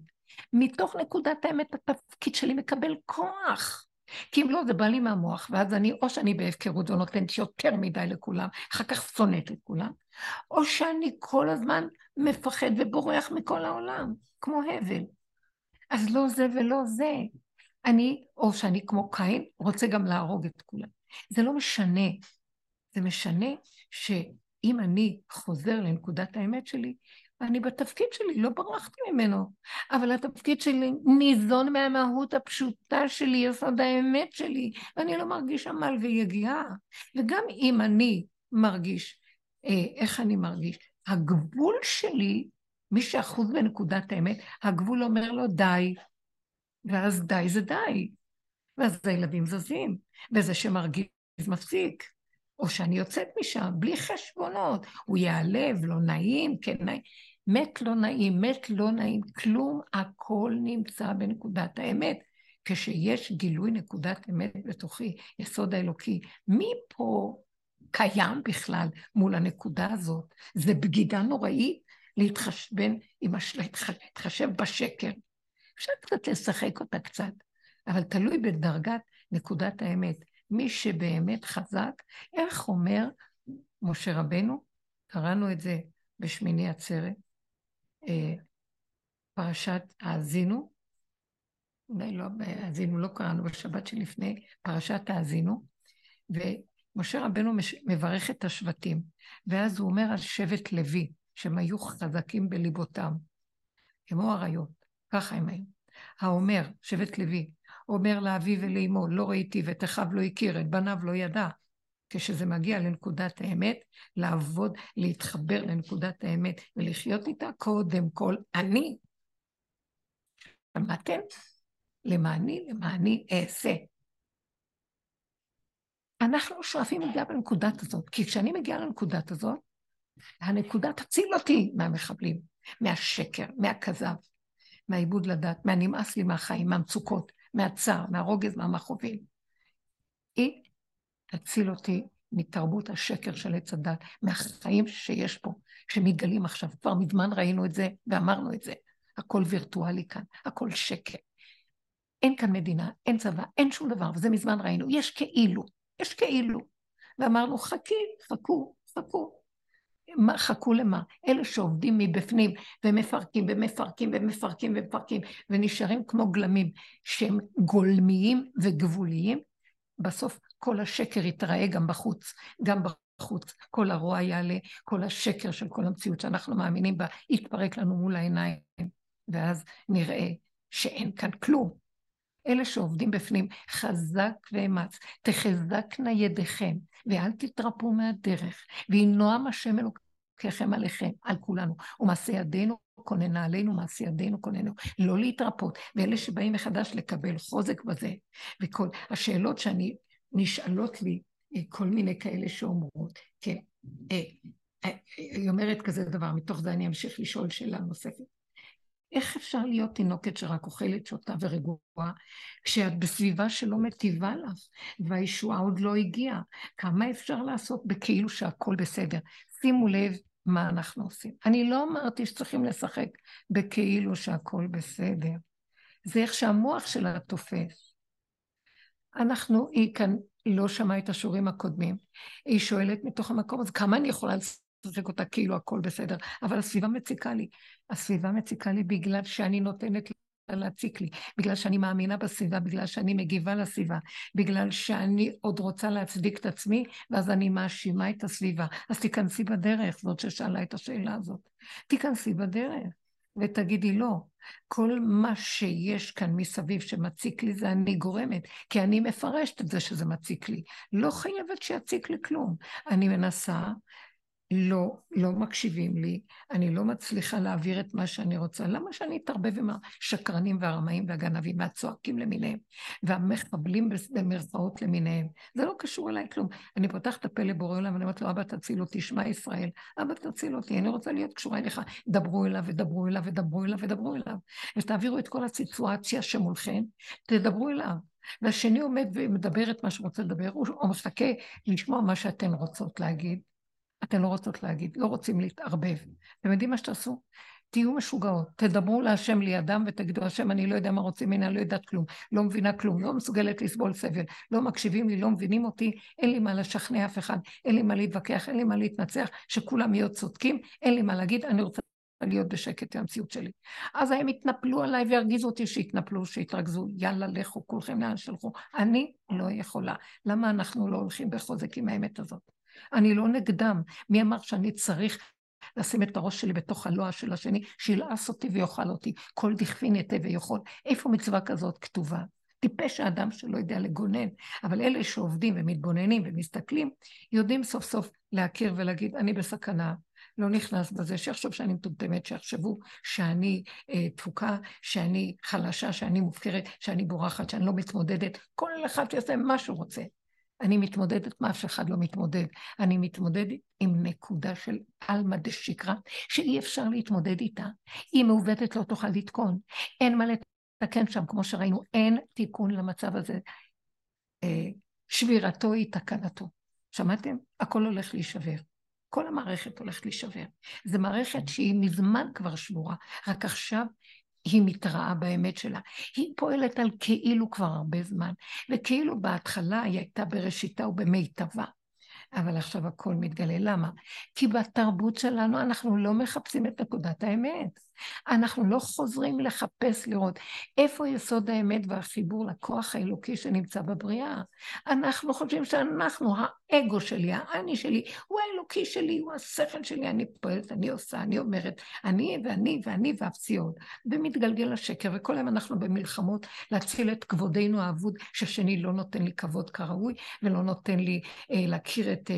S1: מתוך נקודת האמת התפקיד שלי מקבל כוח. כי אם לא, זה בא לי מהמוח, ואז אני, או שאני בהפקרות ונותנת יותר מדי לכולם, אחר כך שונאת את כולם, או שאני כל הזמן מפחד ובורח מכל העולם, כמו הבל. אז לא זה ולא זה. אני, או שאני כמו קין, רוצה גם להרוג את כולם. זה לא משנה. זה משנה שאם אני חוזר לנקודת האמת שלי, אני בתפקיד שלי, לא ברחתי ממנו, אבל התפקיד שלי ניזון מהמהות הפשוטה שלי, יסוד האמת שלי, ואני לא מרגיש עמל ויגיעה. וגם אם אני מרגיש, אה, איך אני מרגיש? הגבול שלי, מי שאחוז בנקודת האמת, הגבול אומר לו די, ואז די זה די. ואז הילדים זזים, וזה שמרגיש מפסיק. או שאני יוצאת משם בלי חשבונות, הוא ייעלב, לא נעים, כן נעים. מת לא נעים, מת לא נעים, כלום, הכל נמצא בנקודת האמת. כשיש גילוי נקודת אמת בתוכי, יסוד האלוקי, מי פה קיים בכלל מול הנקודה הזאת? זה בגידה נוראית להתחשבן, עם הש... להתחשב בשקר. אפשר קצת לשחק אותה קצת, אבל תלוי בדרגת נקודת האמת. מי שבאמת חזק, איך אומר משה רבנו? קראנו את זה בשמיני עצרת, אה, פרשת האזינו, אולי לא, האזינו לא קראנו בשבת שלפני, פרשת האזינו, ומשה רבנו מברך את השבטים, ואז הוא אומר על שבט לוי, שהם היו חזקים בליבותם, כמו אריות, ככה הם היו. האומר, שבט לוי, אומר לאביו ולאמו, לא ראיתי ואת אחיו לא הכיר, את בניו לא ידע. כשזה מגיע לנקודת האמת, לעבוד, להתחבר לנקודת האמת ולחיות איתה, קודם כל אני. שמעתם? למעני, למעני אעשה. אנחנו שואפים להגיע בנקודת הזאת, כי כשאני מגיעה לנקודת הזאת, הנקודה תציל אותי מהמחבלים, מהשקר, מהכזב, מהעיבוד לדת, מהנמאס לי מהחיים, מהמצוקות, מהצער, מהרוגז, מהמכאובים. היא תציל אותי מתרבות השקר של עץ הדת, מהחיים שיש פה, שמתגלים עכשיו. כבר מזמן ראינו את זה ואמרנו את זה. הכל וירטואלי כאן, הכל שקר. אין כאן מדינה, אין צבא, אין שום דבר, וזה מזמן ראינו. יש כאילו, יש כאילו. ואמרנו, חכי, חכו, חכו. מה, חכו למה? אלה שעובדים מבפנים ומפרקים ומפרקים ומפרקים ומפרקים ונשארים כמו גלמים שהם גולמיים וגבוליים, בסוף כל השקר יתראה גם בחוץ, גם בחוץ. כל הרוע יעלה, כל השקר של כל המציאות שאנחנו מאמינים בה יתפרק לנו מול העיניים, ואז נראה שאין כאן כלום. אלה שעובדים בפנים, חזק ואמץ, תחזקנה ידיכם, ואל תתרפו מהדרך, ויהי נועם השם אלוקיכם עליכם, על כולנו, ומעשה ידינו כוננה עלינו, מעשה ידינו כוננו, לא להתרפות. ואלה שבאים מחדש לקבל חוזק בזה, וכל השאלות שאני, נשאלות לי, אה, כל מיני כאלה שאומרות, כן, אה, אה, היא אומרת כזה דבר, מתוך זה אני אמשיך לשאול שאלה נוספת. איך אפשר להיות תינוקת שרק אוכלת, שותה ורגועה, כשאת בסביבה שלא מטיבה לך, והישועה עוד לא הגיעה? כמה אפשר לעשות בכאילו שהכל בסדר? שימו לב מה אנחנו עושים. אני לא אמרתי שצריכים לשחק בכאילו שהכל בסדר. זה איך שהמוח שלה תופס. אנחנו, היא כאן לא שמעה את השיעורים הקודמים. היא שואלת מתוך המקום הזה, כמה אני יכולה לשחק אותה כאילו הכל בסדר? אבל הסביבה מציקה לי. הסביבה מציקה לי בגלל שאני נותנת לה להציק לי, בגלל שאני מאמינה בסביבה, בגלל שאני מגיבה לסביבה, בגלל שאני עוד רוצה להצדיק את עצמי, ואז אני מאשימה את הסביבה. אז תיכנסי בדרך, זאת ששאלה את השאלה הזאת. תיכנסי בדרך. ותגידי לא, כל מה שיש כאן מסביב שמציק לי זה אני גורמת, כי אני מפרשת את זה שזה מציק לי. לא חייבת שיציק לי כלום. אני מנסה לא, לא מקשיבים לי, אני לא מצליחה להעביר את מה שאני רוצה. למה שאני אתערבב עם השקרנים והרמאים והגנבים והצועקים למיניהם והמחבלים במרכאות למיניהם? זה לא קשור אליי כלום. אני פותחת את הפה לבורא עולם ואני אומרת לו, אבא תציל אותי, שמע ישראל, אבא תציל אותי, אני רוצה להיות קשורה אליך. דברו אליו ודברו אליו ודברו אליו ודברו אליו. ותעבירו את כל הסיטואציה שמולכם, תדברו אליו. והשני עומד ומדבר את מה שרוצה לדבר, הוא מחכה לשמוע מה שאתן רוצות להגיד. אתן לא רוצות להגיד, לא רוצים להתערבב. אתם יודעים מה שתעשו? תהיו משוגעות, תדברו להשם לידם ותגידו, השם, אני לא יודע מה רוצים ממני, אני לא יודעת כלום, לא מבינה כלום, לא מסוגלת לסבול סבל, לא מקשיבים לי, לא מבינים אותי, אין לי מה לשכנע אף אחד, אין לי מה להתווכח, אין לי מה להתנצח, שכולם יהיו צודקים, אין לי מה להגיד, אני רוצה להיות בשקט עם המציאות שלי. אז הם יתנפלו עליי וירגיזו אותי שיתנפלו, שיתרכזו, יאללה, לכו, כולכם לאן שלחו. אני לא יכולה. למה אנחנו לא הולכים בחוזק עם האמת הזאת? אני לא נגדם. מי אמר שאני צריך לשים את הראש שלי בתוך הלוע של השני, שילעס אותי ויאכל אותי. כל דכפין יתה ויאכל. איפה מצווה כזאת כתובה? טיפש האדם שלא יודע לגונן, אבל אלה שעובדים ומתבוננים ומסתכלים, יודעים סוף סוף להכיר ולהגיד, אני בסכנה, לא נכנס בזה, שיחשוב שאני מטומטמת, שיחשבו שאני אה, תפוקה, שאני חלשה, שאני מופקרת, שאני בורחת, שאני לא מתמודדת, כל אחד שיעשה מה שהוא רוצה. אני מתמודדת מה אף אחד לא מתמודד. אני מתמודדת עם נקודה של עלמא דשקרא, שאי אפשר להתמודד איתה. היא מעוותת, לא תוכל לתקון. אין מה לתקן שם, כמו שראינו, אין תיקון למצב הזה. אה, שבירתו היא תקנתו. שמעתם? הכל הולך להישבר. כל המערכת הולכת להישבר. זו מערכת שהיא מזמן כבר שבורה, רק עכשיו היא מתראה באמת שלה. היא פועלת על כאילו כבר הרבה זמן, וכאילו בהתחלה היא הייתה בראשיתה ובמיטבה. אבל עכשיו הכל מתגלה. למה? כי בתרבות שלנו אנחנו לא מחפשים את נקודת האמת. אנחנו לא חוזרים לחפש לראות איפה יסוד האמת והחיבור לכוח האלוקי שנמצא בבריאה. אנחנו חושבים שאנחנו, האגו שלי, האני שלי, הוא האלוקי שלי, הוא השכל שלי, אני פועלת, אני עושה, אני אומרת, אני ואני ואני והפציעות. ומתגלגל השקר, וכל היום אנחנו במלחמות להציל את כבודנו האבוד, שהשני לא נותן לי כבוד כראוי, ולא נותן לי אה, להכיר את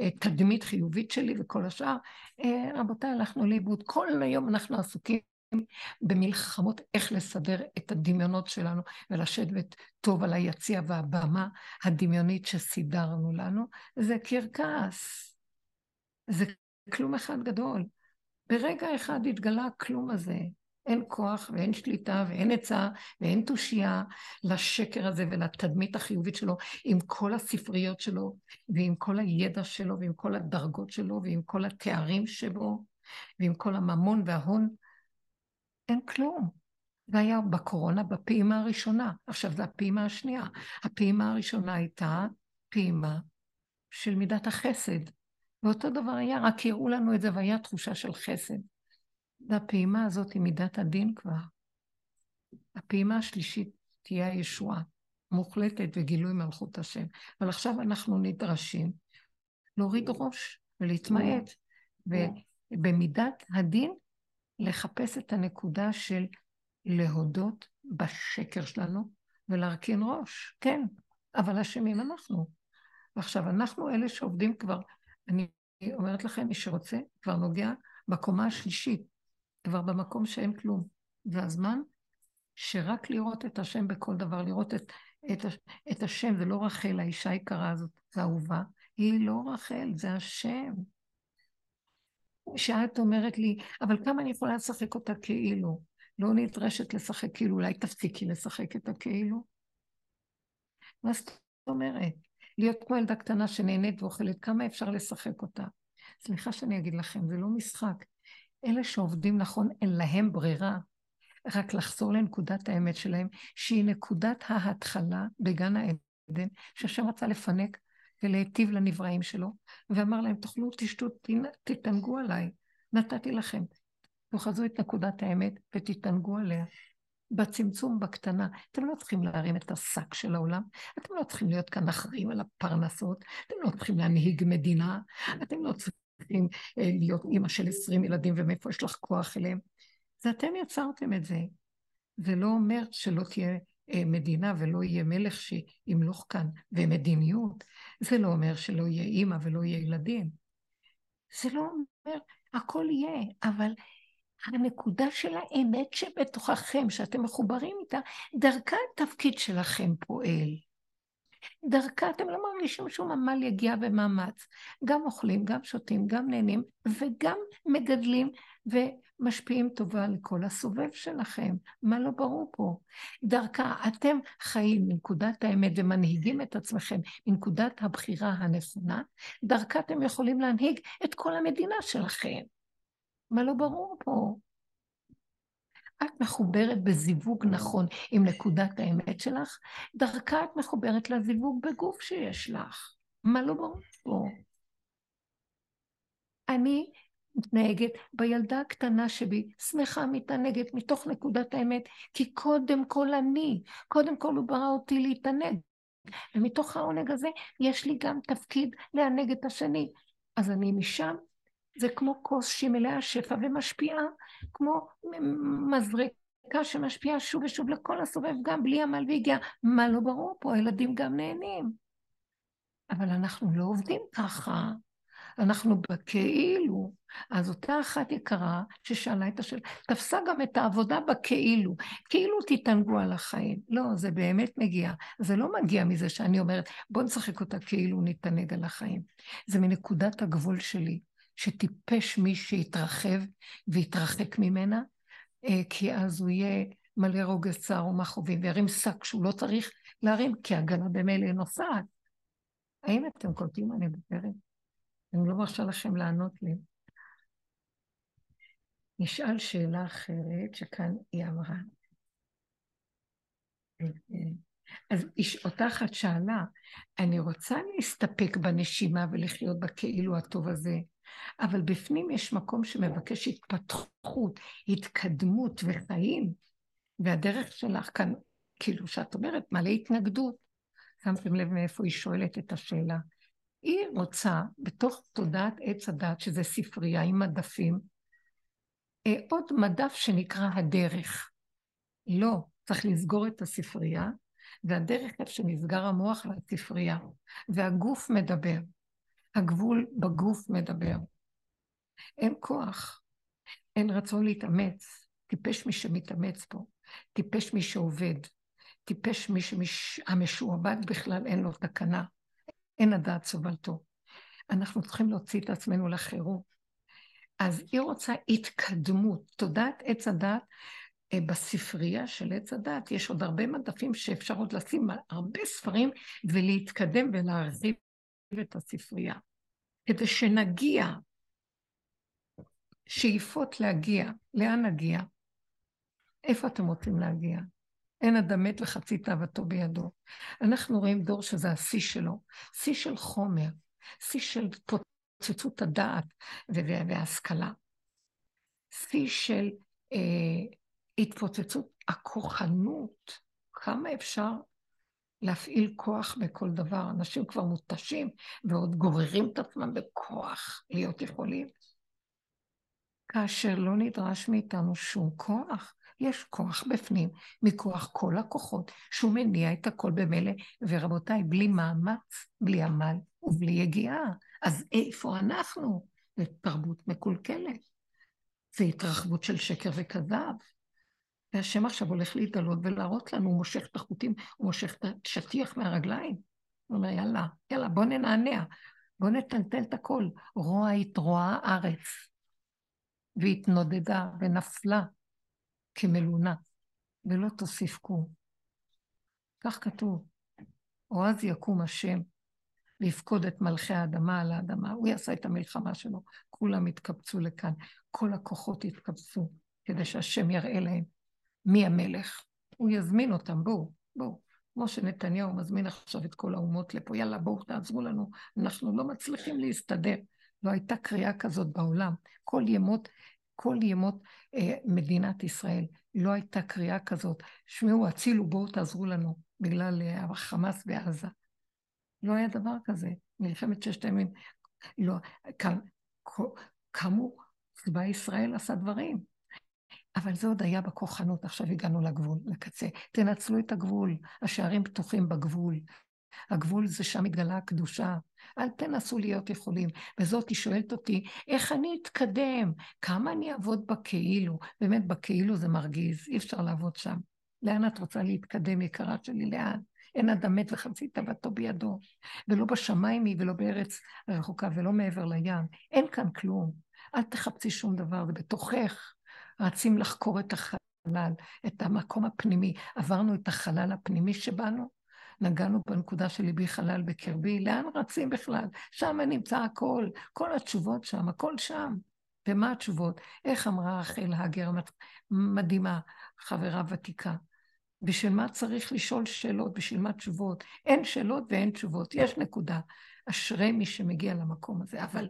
S1: אה, תדמית חיובית שלי וכל השאר. אה, רבותיי, הלכנו לאיבוד. כל היום אנחנו עסוקים במלחמות איך לסדר את הדמיונות שלנו ולשבת טוב על היציע והבמה הדמיונית שסידרנו לנו. זה קרקס. זה כלום אחד גדול. ברגע אחד התגלה הכלום הזה. אין כוח ואין שליטה ואין עצה ואין תושייה לשקר הזה ולתדמית החיובית שלו עם כל הספריות שלו ועם כל הידע שלו ועם כל הדרגות שלו ועם כל התארים שבו ועם כל הממון וההון. אין כלום. והיה בקורונה בפעימה הראשונה, עכשיו זו הפעימה השנייה. הפעימה הראשונה הייתה פעימה של מידת החסד. ואותו דבר היה, רק הראו לנו את זה והיה תחושה של חסד. והפעימה הזאת היא מידת הדין כבר. הפעימה השלישית תהיה הישועה, מוחלטת וגילוי מלכות השם. אבל עכשיו אנחנו נדרשים להוריד ראש ולהתמעט, ובמידת הדין לחפש את הנקודה של להודות בשקר שלנו ולהרכין ראש. כן, אבל אשמים אנחנו. ועכשיו, אנחנו אלה שעובדים כבר, אני אומרת לכם, מי שרוצה, כבר נוגע בקומה השלישית. כבר במקום שאין כלום. זה הזמן שרק לראות את השם בכל דבר, לראות את, את, את השם, זה לא רחל, האישה היקרה הזאת, זה אהובה, היא לא רחל, זה השם. שאת אומרת לי, אבל כמה אני יכולה לשחק אותה כאילו? לא נדרשת לשחק כאילו, אולי תפסיקי לשחק את הכאילו? מה זאת אומרת? להיות כמו ילדה קטנה שנהנית ואוכלת, כמה אפשר לשחק אותה? סליחה שאני אגיד לכם, זה לא משחק. אלה שעובדים נכון, אין להם ברירה. רק לחזור לנקודת האמת שלהם, שהיא נקודת ההתחלה בגן העדן, שהשם רצה לפנק ולהיטיב לנבראים שלו, ואמר להם, תאכלו, תשתו, תתענגו עליי, נתתי לכם. תאחזו את נקודת האמת ותתענגו עליה. בצמצום, בקטנה. אתם לא צריכים להרים את השק של העולם, אתם לא צריכים להיות כאן אחראים על הפרנסות, אתם לא צריכים להנהיג מדינה, אתם לא צריכים... אה, להיות אימא של עשרים ילדים ומאיפה יש לך כוח אליהם. זה אתם יצרתם את זה. זה לא אומר שלא תהיה מדינה ולא יהיה מלך שימלוך כאן, ומדיניות. זה לא אומר שלא יהיה אימא ולא יהיה ילדים. זה לא אומר, הכל יהיה, אבל הנקודה של האמת שבתוככם, שאתם מחוברים איתה, דרכה התפקיד שלכם פועל. דרכה אתם לא מרגישים שום עמל יגיע ומאמץ. גם אוכלים, גם שותים, גם נהנים, וגם מגדלים ומשפיעים טובה לכל הסובב שלכם. מה לא ברור פה? דרכה אתם חיים מנקודת האמת ומנהיגים את עצמכם מנקודת הבחירה הנכונה, דרכה אתם יכולים להנהיג את כל המדינה שלכם. מה לא ברור פה? את מחוברת בזיווג נכון עם נקודת האמת שלך, דרכה את מחוברת לזיווג בגוף שיש לך. מה לא ברור פה? אני מתנהגת בילדה הקטנה שבי, שמחה מתענגת מתוך נקודת האמת, כי קודם כל אני, קודם כל הוא ברא אותי להתענג. ומתוך העונג הזה יש לי גם תפקיד לענג את השני. אז אני משם זה כמו כוס שהיא מלאה שפע ומשפיעה, כמו מזרקה שמשפיעה שוב ושוב לכל הסובב, גם בלי עמל והגיע. מה לא ברור פה? הילדים גם נהנים. אבל אנחנו לא עובדים ככה. אנחנו בכאילו. אז אותה אחת יקרה ששאלה את השאלה, תפסה גם את העבודה בכאילו. כאילו תתענגו על החיים. לא, זה באמת מגיע. זה לא מגיע מזה שאני אומרת, בוא נשחק אותה כאילו נתענג על החיים. זה מנקודת הגבול שלי. שטיפש מי שיתרחב ויתרחק ממנה, אה, כי אז הוא יהיה מלא רוגז צער ומכאובים, וירים שק שהוא לא צריך להרים, כי הגנה במילא נוסעת. האם אתם קולטים מה אני מדברת? אני לא מרשה לכם לענות לי. נשאל שאלה אחרת שכאן היא אמרה. אז אותה אחת שאלה, אני רוצה להסתפק בנשימה ולחיות בכאילו הטוב הזה, אבל בפנים יש מקום שמבקש התפתחות, התקדמות וחיים, והדרך שלך כאן, כאילו שאת אומרת, מלא התנגדות. שמתם לב מאיפה היא שואלת את השאלה. היא רוצה, בתוך תודעת עץ הדת, שזה ספרייה עם מדפים, אה, עוד מדף שנקרא הדרך. לא, צריך לסגור את הספרייה, והדרך איפה שנסגר המוח והספרייה, והגוף מדבר. הגבול בגוף מדבר. אין כוח, אין רצון להתאמץ. טיפש מי שמתאמץ פה, טיפש מי שעובד, טיפש מי שהמשועבד בכלל אין לו תקנה, אין הדעת סובלתו. אנחנו צריכים להוציא את עצמנו לחירות. אז היא רוצה התקדמות. תודעת עץ הדת, אה, בספרייה של עץ הדת יש עוד הרבה מדפים שאפשר עוד לשים הרבה ספרים ולהתקדם ולהרחיב את הספרייה. כדי שנגיע, שאיפות להגיע. לאן נגיע? איפה אתם רוצים להגיע? אין אדם מת וחצי תאוותו בידו. אנחנו רואים דור שזה השיא שלו, שיא של חומר, שיא של פוצצות הדעת וההשכלה, שיא של אה, התפוצצות הכוחנות, כמה אפשר להפעיל כוח בכל דבר. אנשים כבר מותשים ועוד גוררים את עצמם בכוח להיות יכולים. כאשר לא נדרש מאיתנו שום כוח, יש כוח בפנים, מכוח כל הכוחות, שהוא מניע את הכל במילא, ורבותיי, בלי מאמץ, בלי עמל ובלי יגיעה, אז איפה אנחנו? זו תרבות מקולקלת. זו התרחבות של שקר וכזב. והשם עכשיו הולך להתגלות ולהראות לנו, הוא מושך את החוטים, הוא מושך את השטיח מהרגליים. הוא אומר, יאללה, יאללה, בוא ננענע, בוא נטלטל את הכל. רוע התרועה הארץ, והתנודדה ונפלה כמלונה, ולא תוסיף קום. כך כתוב, או אז יקום השם ויפקוד את מלכי האדמה על האדמה. הוא יעשה את המלחמה שלו, כולם יתקבצו לכאן, כל הכוחות יתקבצו, כדי שהשם יראה להם מי המלך. הוא יזמין אותם, בואו, בואו. כמו שנתניהו מזמין עכשיו את כל האומות לפה, יאללה, בואו תעזרו לנו, אנחנו לא מצליחים להסתדר. לא הייתה קריאה כזאת בעולם. כל ימות, כל ימות אה, מדינת ישראל, לא הייתה קריאה כזאת. שמעו, הצילו, בואו תעזרו לנו, בגלל אה, החמאס בעזה. לא היה דבר כזה. מלחמת ששת הימים, לא, קמו, צבא ישראל עשה דברים. אבל זה עוד היה בכוחנות, עכשיו הגענו לגבול, לקצה. תנצלו את הגבול, השערים פתוחים בגבול. הגבול זה שם מתגלה הקדושה. אל תנסו להיות יכולים. וזאת היא שואלת אותי, איך אני אתקדם? כמה אני אעבוד בכאילו? באמת, בכאילו זה מרגיז, אי אפשר לעבוד שם. לאן את רוצה להתקדם, יקרה שלי? לאן? אין אדם מת וחצי תאוותו בידו. ולא בשמיים היא ולא בארץ רחוקה ולא מעבר לים. אין כאן כלום. אל תחפשי שום דבר, זה בתוכך. רצים לחקור את החלל, את המקום הפנימי. עברנו את החלל הפנימי שבנו, נגענו בנקודה של ליבי חלל בקרבי, לאן רצים בכלל? שם נמצא הכל, כל התשובות שם, הכל שם. ומה התשובות? איך אמרה רחל הגר מדהימה, חברה ותיקה? בשביל מה צריך לשאול שאלות? בשביל מה תשובות? אין שאלות ואין תשובות, יש נקודה. אשרי מי שמגיע למקום הזה, אבל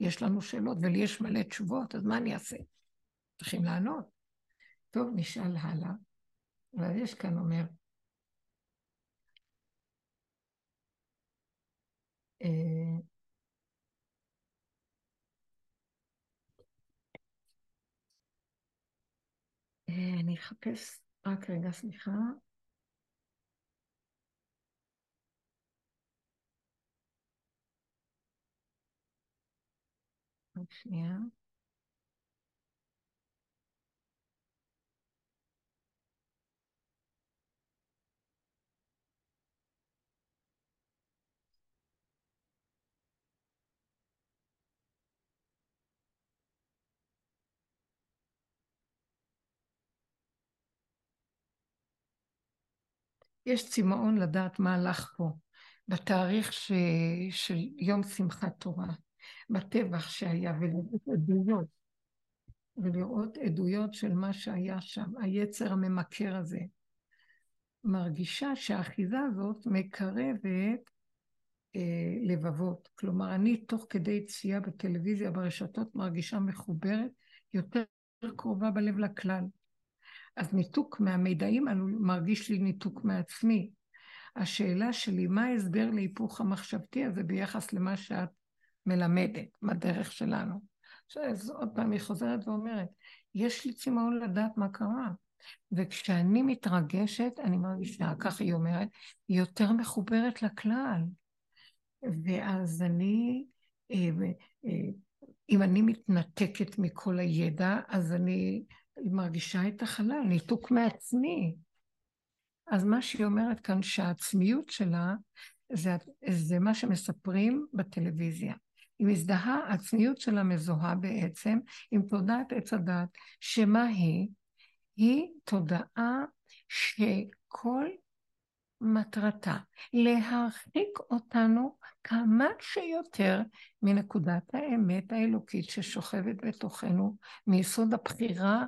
S1: יש לנו שאלות ולי יש מלא תשובות, אז מה אני אעשה? צריכים לענות. טוב, נשאל הלאה. אבל יש כאן אומר, אה, אה, אני אחפש, רק רגע, סליחה. רק שנייה. יש צמאון לדעת מה הלך פה, בתאריך ש... של יום שמחת תורה, בטבח שהיה, ולראות עדויות, ולראות עדויות של מה שהיה שם, היצר הממכר הזה. מרגישה שהאחיזה הזאת מקרבת אה, לבבות. כלומר, אני תוך כדי צפייה בטלוויזיה, ברשתות, מרגישה מחוברת, יותר קרובה בלב לכלל. אז ניתוק מהמידעים האלו מרגיש לי ניתוק מעצמי. השאלה שלי, מה ההסבר להיפוך המחשבתי הזה ביחס למה שאת מלמדת בדרך שלנו? אז עוד פעם היא חוזרת ואומרת, יש לי צמאון לדעת מה קרה. וכשאני מתרגשת, אני מרגישה, כך היא אומרת, היא יותר מחוברת לכלל. ואז אני, אה, אה, אם אני מתנתקת מכל הידע, אז אני מרגישה את החלל, ניתוק מעצמי. אז מה שהיא אומרת כאן, שהעצמיות שלה זה, זה מה שמספרים בטלוויזיה. היא מזדהה, העצמיות שלה מזוהה בעצם עם תודעת עץ הדת, שמה היא? היא תודעה שכל מטרתה להרחיק אותנו כמה שיותר מנקודת האמת האלוקית ששוכבת בתוכנו, מיסוד הבחירה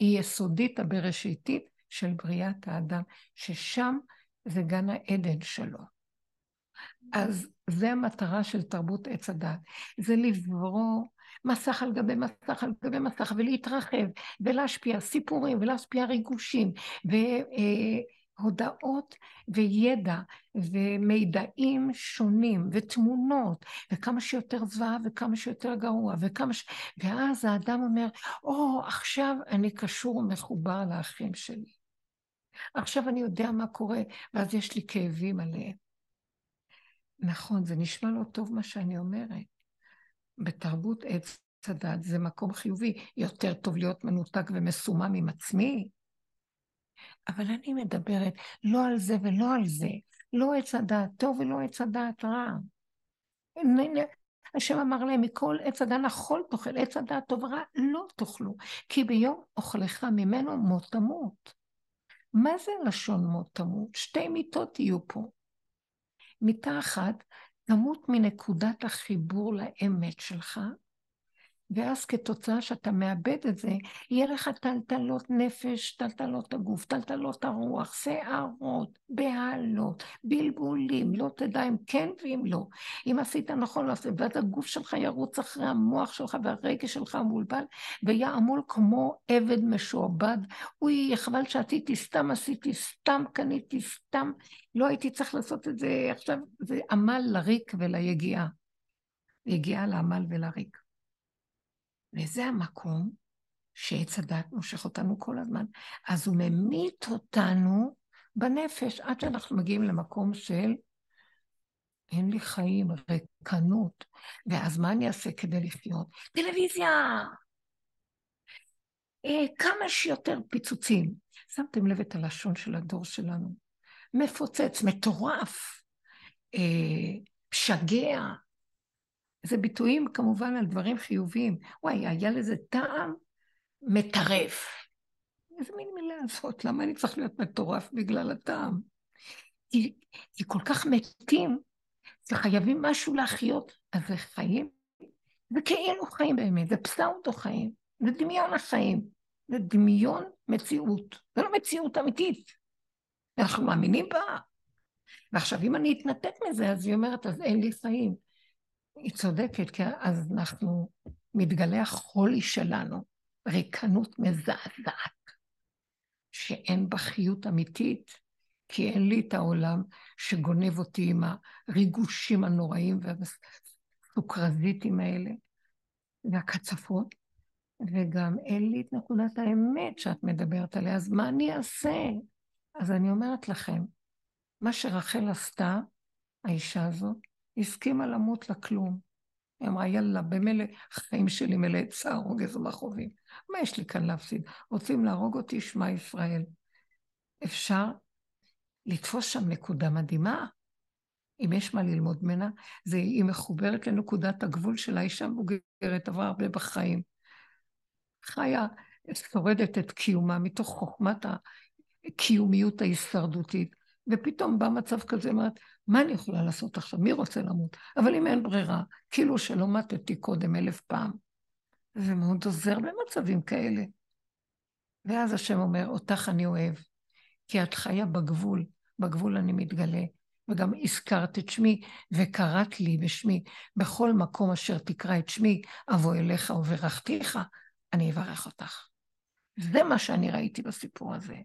S1: היסודית הבראשיתית של בריאת האדם, ששם זה גן העדן שלו. אז זה המטרה של תרבות עץ הדת, זה לברוא מסך על גבי מסך על גבי מסך ולהתרחב ולהשפיע סיפורים ולהשפיע ריגושים והודעות וידע ומידעים שונים ותמונות וכמה שיותר זוועה וכמה שיותר גרוע וכמה ש... ואז האדם אומר, או, oh, עכשיו אני קשור ומחובר לאחים שלי. עכשיו אני יודע מה קורה, ואז יש לי כאבים עליהם. נכון, זה נשמע לא טוב מה שאני אומרת. בתרבות עץ הדת זה מקום חיובי. יותר טוב להיות מנותק ומסומם עם עצמי. אבל אני מדברת לא על זה ולא על זה. לא עץ הדעת טוב ולא עץ הדעת רע. השם אמר להם, מכל עץ הדעת נכון תאכל, עץ הדעת טוב ורע לא תאכלו, כי ביום אוכלך ממנו מות תמות. מה זה לשון מות תמות? שתי מיטות יהיו פה. מיטה אחת, תמות מנקודת החיבור לאמת שלך, ואז כתוצאה שאתה מאבד את זה, יהיה לך טלטלות נפש, טלטלות הגוף, טלטלות הרוח, שערות, בהלות, בלבולים, לא תדע אם כן ואם לא. אם עשית נכון, לא עשית, ואז הגוף שלך ירוץ אחרי המוח שלך והרגש שלך המולבל, ויעמול כמו עבד משועבד. אוי, חבל שעשיתי סתם, עשיתי סתם, קניתי סתם, לא הייתי צריך לעשות את זה עכשיו, זה עמל לריק וליגיעה. יגיעה לעמל ולריק. וזה המקום שעץ הדת מושך אותנו כל הזמן. אז הוא ממית אותנו בנפש עד שאנחנו מגיעים למקום של אין לי חיים, ריקנות. ואז מה אני אעשה כדי לחיות? טלוויזיה! אה, כמה שיותר פיצוצים. שמתם לב את הלשון של הדור שלנו. מפוצץ, מטורף, אה, משגע, זה ביטויים כמובן על דברים חיוביים. וואי, היה לזה טעם מטרף. איזה מין מילה הזאת? למה אני צריך להיות מטורף בגלל הטעם? כי, כי כל כך מתים, שחייבים משהו להחיות, אז זה חיים. זה כאילו חיים באמת, זה פסאוטו חיים, זה דמיון החיים, זה דמיון מציאות, זה לא מציאות אמיתית. אנחנו מאמינים בה. ועכשיו, אם אני אתנתק מזה, אז היא אומרת, אז אין לי חיים. היא צודקת, כי אז אנחנו, מתגלה החולי שלנו, ריקנות מזעזעת, שאין בה חיות אמיתית, כי אין לי את העולם שגונב אותי עם הריגושים הנוראים והסוכרזיתים האלה, והקצפות, וגם אין לי את נקודת האמת שאת מדברת עליה, אז מה אני אעשה? אז אני אומרת לכם, מה שרחל עשתה, האישה הזאת, הסכימה למות לכלום. היא אמרה, יאללה, במילא החיים שלי מלא צער, רוגז ומכאובים. מה יש לי כאן להפסיד? רוצים להרוג אותי, שמע ישראל. אפשר לתפוס שם נקודה מדהימה. אם יש מה ללמוד ממנה, זה היא מחוברת לנקודת הגבול של האישה מבוגרת, עברה הרבה בחיים. חיה, שורדת את קיומה מתוך חוכמת הקיומיות ההישרדותית. ופתאום בא מצב כזה, אומרת, מה אני יכולה לעשות עכשיו? מי רוצה למות? אבל אם אין ברירה, כאילו שלא מתתי קודם אלף פעם. זה מאוד עוזר במצבים כאלה. ואז השם אומר, אותך אני אוהב, כי את חיה בגבול, בגבול אני מתגלה, וגם הזכרת את שמי, וקראת לי בשמי. בכל מקום אשר תקרא את שמי, אבוא אליך וברכתיך, אני אברך אותך. זה מה שאני ראיתי בסיפור הזה.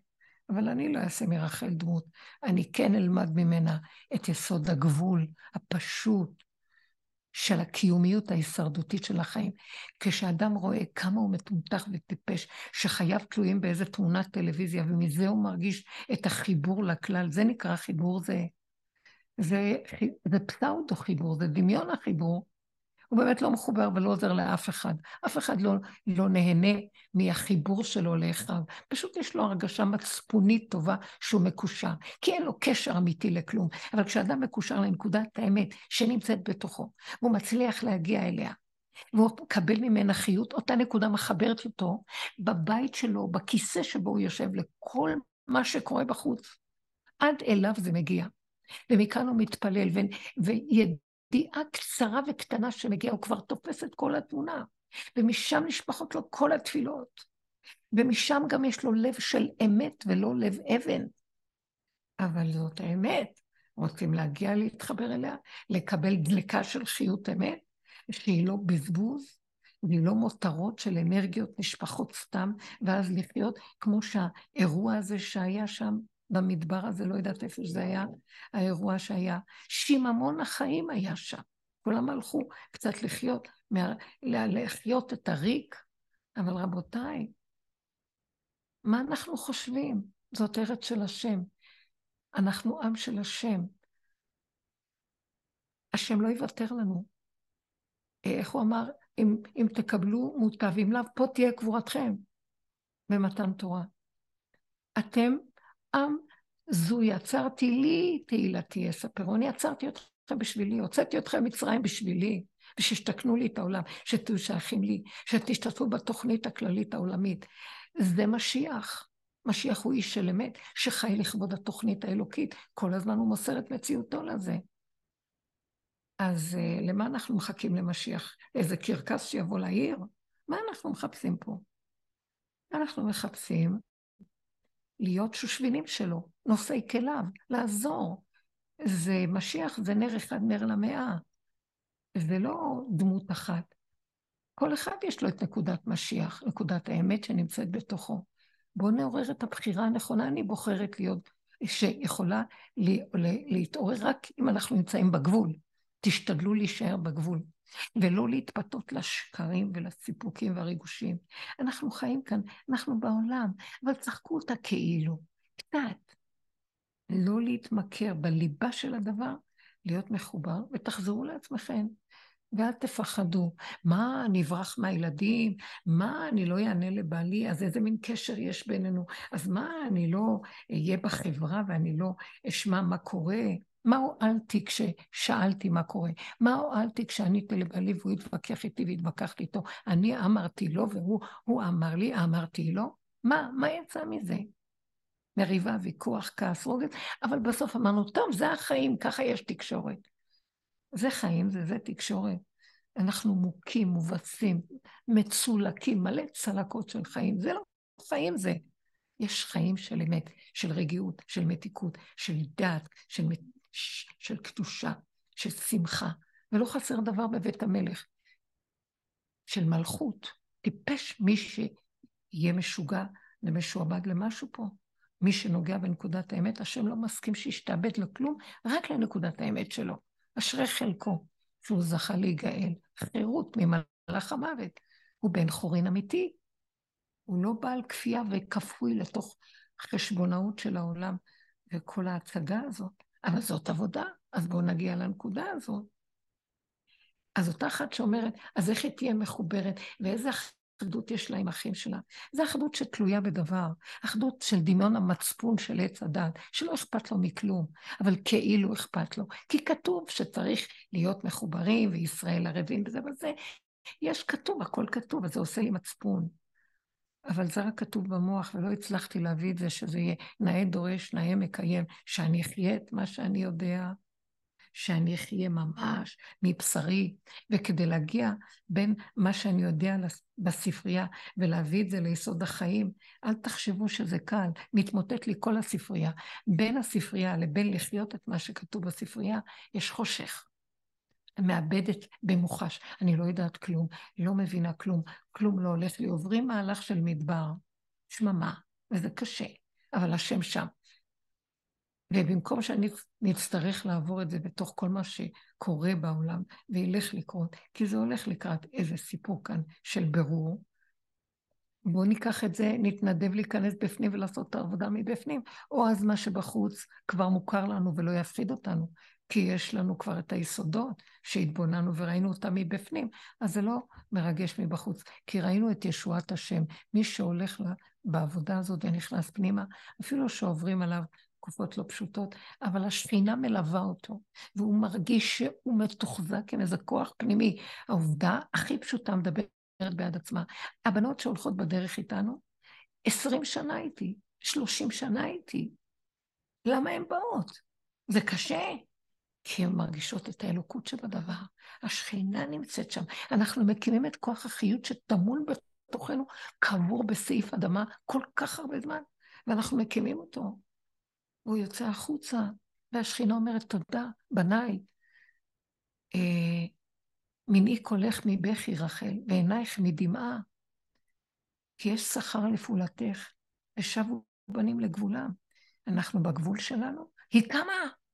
S1: אבל אני לא אעשה מרחל דמות. אני כן אלמד ממנה את יסוד הגבול הפשוט של הקיומיות ההישרדותית של החיים. כשאדם רואה כמה הוא מטומטח וטיפש, שחייו תלויים באיזה תמונת טלוויזיה, ומזה הוא מרגיש את החיבור לכלל, זה נקרא חיבור, זה, זה, זה פסאודו חיבור, זה דמיון החיבור, הוא באמת לא מחובר ולא עוזר לאף אחד. אף אחד לא, לא נהנה מהחיבור שלו לאחיו. פשוט יש לו הרגשה מצפונית טובה שהוא מקושר, כי אין לו קשר אמיתי לכלום. אבל כשאדם מקושר לנקודת האמת שנמצאת בתוכו, והוא מצליח להגיע אליה, והוא מקבל ממנה חיות, אותה נקודה מחברת אותו בבית שלו, בכיסא שבו הוא יושב, לכל מה שקורה בחוץ. עד אליו זה מגיע. ומכאן הוא מתפלל, ויד... ידיעה קצרה וקטנה שמגיעה, הוא כבר תופס את כל התמונה. ומשם נשפחות לו כל התפילות. ומשם גם יש לו לב של אמת ולא לב אבן. אבל זאת האמת. רוצים להגיע להתחבר אליה, לקבל דלקה של חיות אמת, שהיא לא בזבוז, והיא לא מותרות של אנרגיות נשפחות סתם, ואז לחיות כמו שהאירוע הזה שהיה שם במדבר הזה, לא יודעת איפה זה היה, האירוע שהיה. שיממון החיים היה שם. כולם הלכו קצת לחיות, לחיות את הריק. אבל רבותיי, מה אנחנו חושבים? זאת ארץ של השם. אנחנו עם של השם. השם לא יוותר לנו. איך הוא אמר? אם, אם תקבלו מוטב, אם לאו, פה תהיה קבורתכם במתן תורה. אתם עם זו יצרתי לי תהילתי יספרו. אני יצרתי אתכם בשבילי, הוצאתי אתכם ממצרים בשבילי, ושתקנו לי את העולם, שתהיו שייכים לי, שתשתתפו בתוכנית הכללית העולמית. זה משיח. משיח הוא איש של אמת, שחי לכבוד התוכנית האלוקית. כל הזמן הוא מוסר את מציאותו לזה. אז uh, למה אנחנו מחכים למשיח? איזה קרקס שיבוא לעיר? מה אנחנו מחפשים פה? אנחנו מחפשים להיות שושבינים שלו, נושאי כליו, לעזור. זה משיח, זה נר אחד, נר למאה. זה לא דמות אחת. כל אחד יש לו את נקודת משיח, נקודת האמת שנמצאת בתוכו. בואו נעורר את הבחירה הנכונה, אני בוחרת להיות, שיכולה להתעורר רק אם אנחנו נמצאים בגבול. תשתדלו להישאר בגבול. ולא להתפתות לשקרים ולסיפוקים והריגושים. אנחנו חיים כאן, אנחנו בעולם, אבל צחקו אותה כאילו, קצת. לא להתמכר בליבה של הדבר, להיות מחובר, ותחזרו לעצמכם. ואל תפחדו. מה, אני אברח מהילדים? מה, אני לא אענה לבעלי? אז איזה מין קשר יש בינינו? אז מה, אני לא אהיה בחברה ואני לא אשמע מה קורה? מה הועלתי כששאלתי מה קורה? מה הועלתי כשעניתי לבעלי והוא התווכח איתי והתווכחתי איתו? אני אמרתי לו והוא אמר לי, אמרתי לו? מה, מה יצא מזה? מריבה, ויכוח, כעס, רוגז, אבל בסוף אמרנו, טוב, זה החיים, ככה יש תקשורת. זה חיים, זה זה תקשורת. אנחנו מוכים, מובסים, מצולקים, מלא צלקות של חיים. זה לא חיים זה. יש חיים של אמת, של רגיעות, של מתיקות, של דת, של של קדושה, של שמחה, ולא חסר דבר בבית המלך, של מלכות. טיפש מי שיהיה משוגע ומשועבד למשהו פה. מי שנוגע בנקודת האמת, השם לא מסכים שישתעבד לכלום, רק לנקודת האמת שלו. אשרי חלקו, שהוא זכה להיגאל. חירות ממלאך המוות. הוא בן חורין אמיתי. הוא לא בעל כפייה וכפוי לתוך חשבונאות של העולם וכל ההצגה הזאת. אבל זאת עבודה, אז בואו נגיע לנקודה הזאת. אז אותה אחת שאומרת, אז איך היא תהיה מחוברת, ואיזה אחדות יש לה עם אחים שלה? זו אחדות שתלויה בדבר, אחדות של דמיון המצפון של עץ הדת, שלא אכפת לו מכלום, אבל כאילו אכפת לו. כי כתוב שצריך להיות מחוברים, וישראל ערבים בזה וזה. יש כתוב, הכל כתוב, אז זה עושה לי מצפון. אבל זה רק כתוב במוח, ולא הצלחתי להביא את זה שזה יהיה נאה דורש, נאה מקיים, שאני אחיה את מה שאני יודע, שאני אחיה ממש מבשרי, וכדי להגיע בין מה שאני יודע בספרייה ולהביא את זה ליסוד החיים, אל תחשבו שזה קל, מתמוטט לי כל הספרייה. בין הספרייה לבין לחיות את מה שכתוב בספרייה, יש חושך. מאבדת במוחש. אני לא יודעת כלום, לא מבינה כלום, כלום לא הולך לי. עוברים מהלך של מדבר, שממה, וזה קשה, אבל השם שם. ובמקום שאני נצטרך לעבור את זה בתוך כל מה שקורה בעולם, וילך לקרות, כי זה הולך לקראת איזה סיפור כאן של ברור, בואו ניקח את זה, נתנדב להיכנס בפנים ולעשות את העבודה מבפנים, או אז מה שבחוץ כבר מוכר לנו ולא יפחיד אותנו, כי יש לנו כבר את היסודות שהתבוננו וראינו אותם מבפנים, אז זה לא מרגש מבחוץ, כי ראינו את ישועת השם. מי שהולך בעבודה הזאת ונכנס פנימה, אפילו שעוברים עליו תקופות לא פשוטות, אבל השכינה מלווה אותו, והוא מרגיש שהוא מתוחזק עם איזה כוח פנימי. העובדה הכי פשוטה מדברת בעד עצמה. הבנות שהולכות בדרך איתנו, עשרים שנה איתי, שלושים שנה איתי. למה הן באות? זה קשה, כי הן מרגישות את האלוקות שבדבר. השכינה נמצאת שם. אנחנו מקימים את כוח החיות שטמון בתוכנו, קבור בסעיף אדמה כל כך הרבה זמן, ואנחנו מקימים אותו. והוא יוצא החוצה, והשכינה אומרת, תודה, בניי. אה, מיני קולך מבכי רחל, ועינייך מדמעה, כי יש שכר לפעולתך, ושבו בנים לגבולם. אנחנו בגבול שלנו, היא קמה.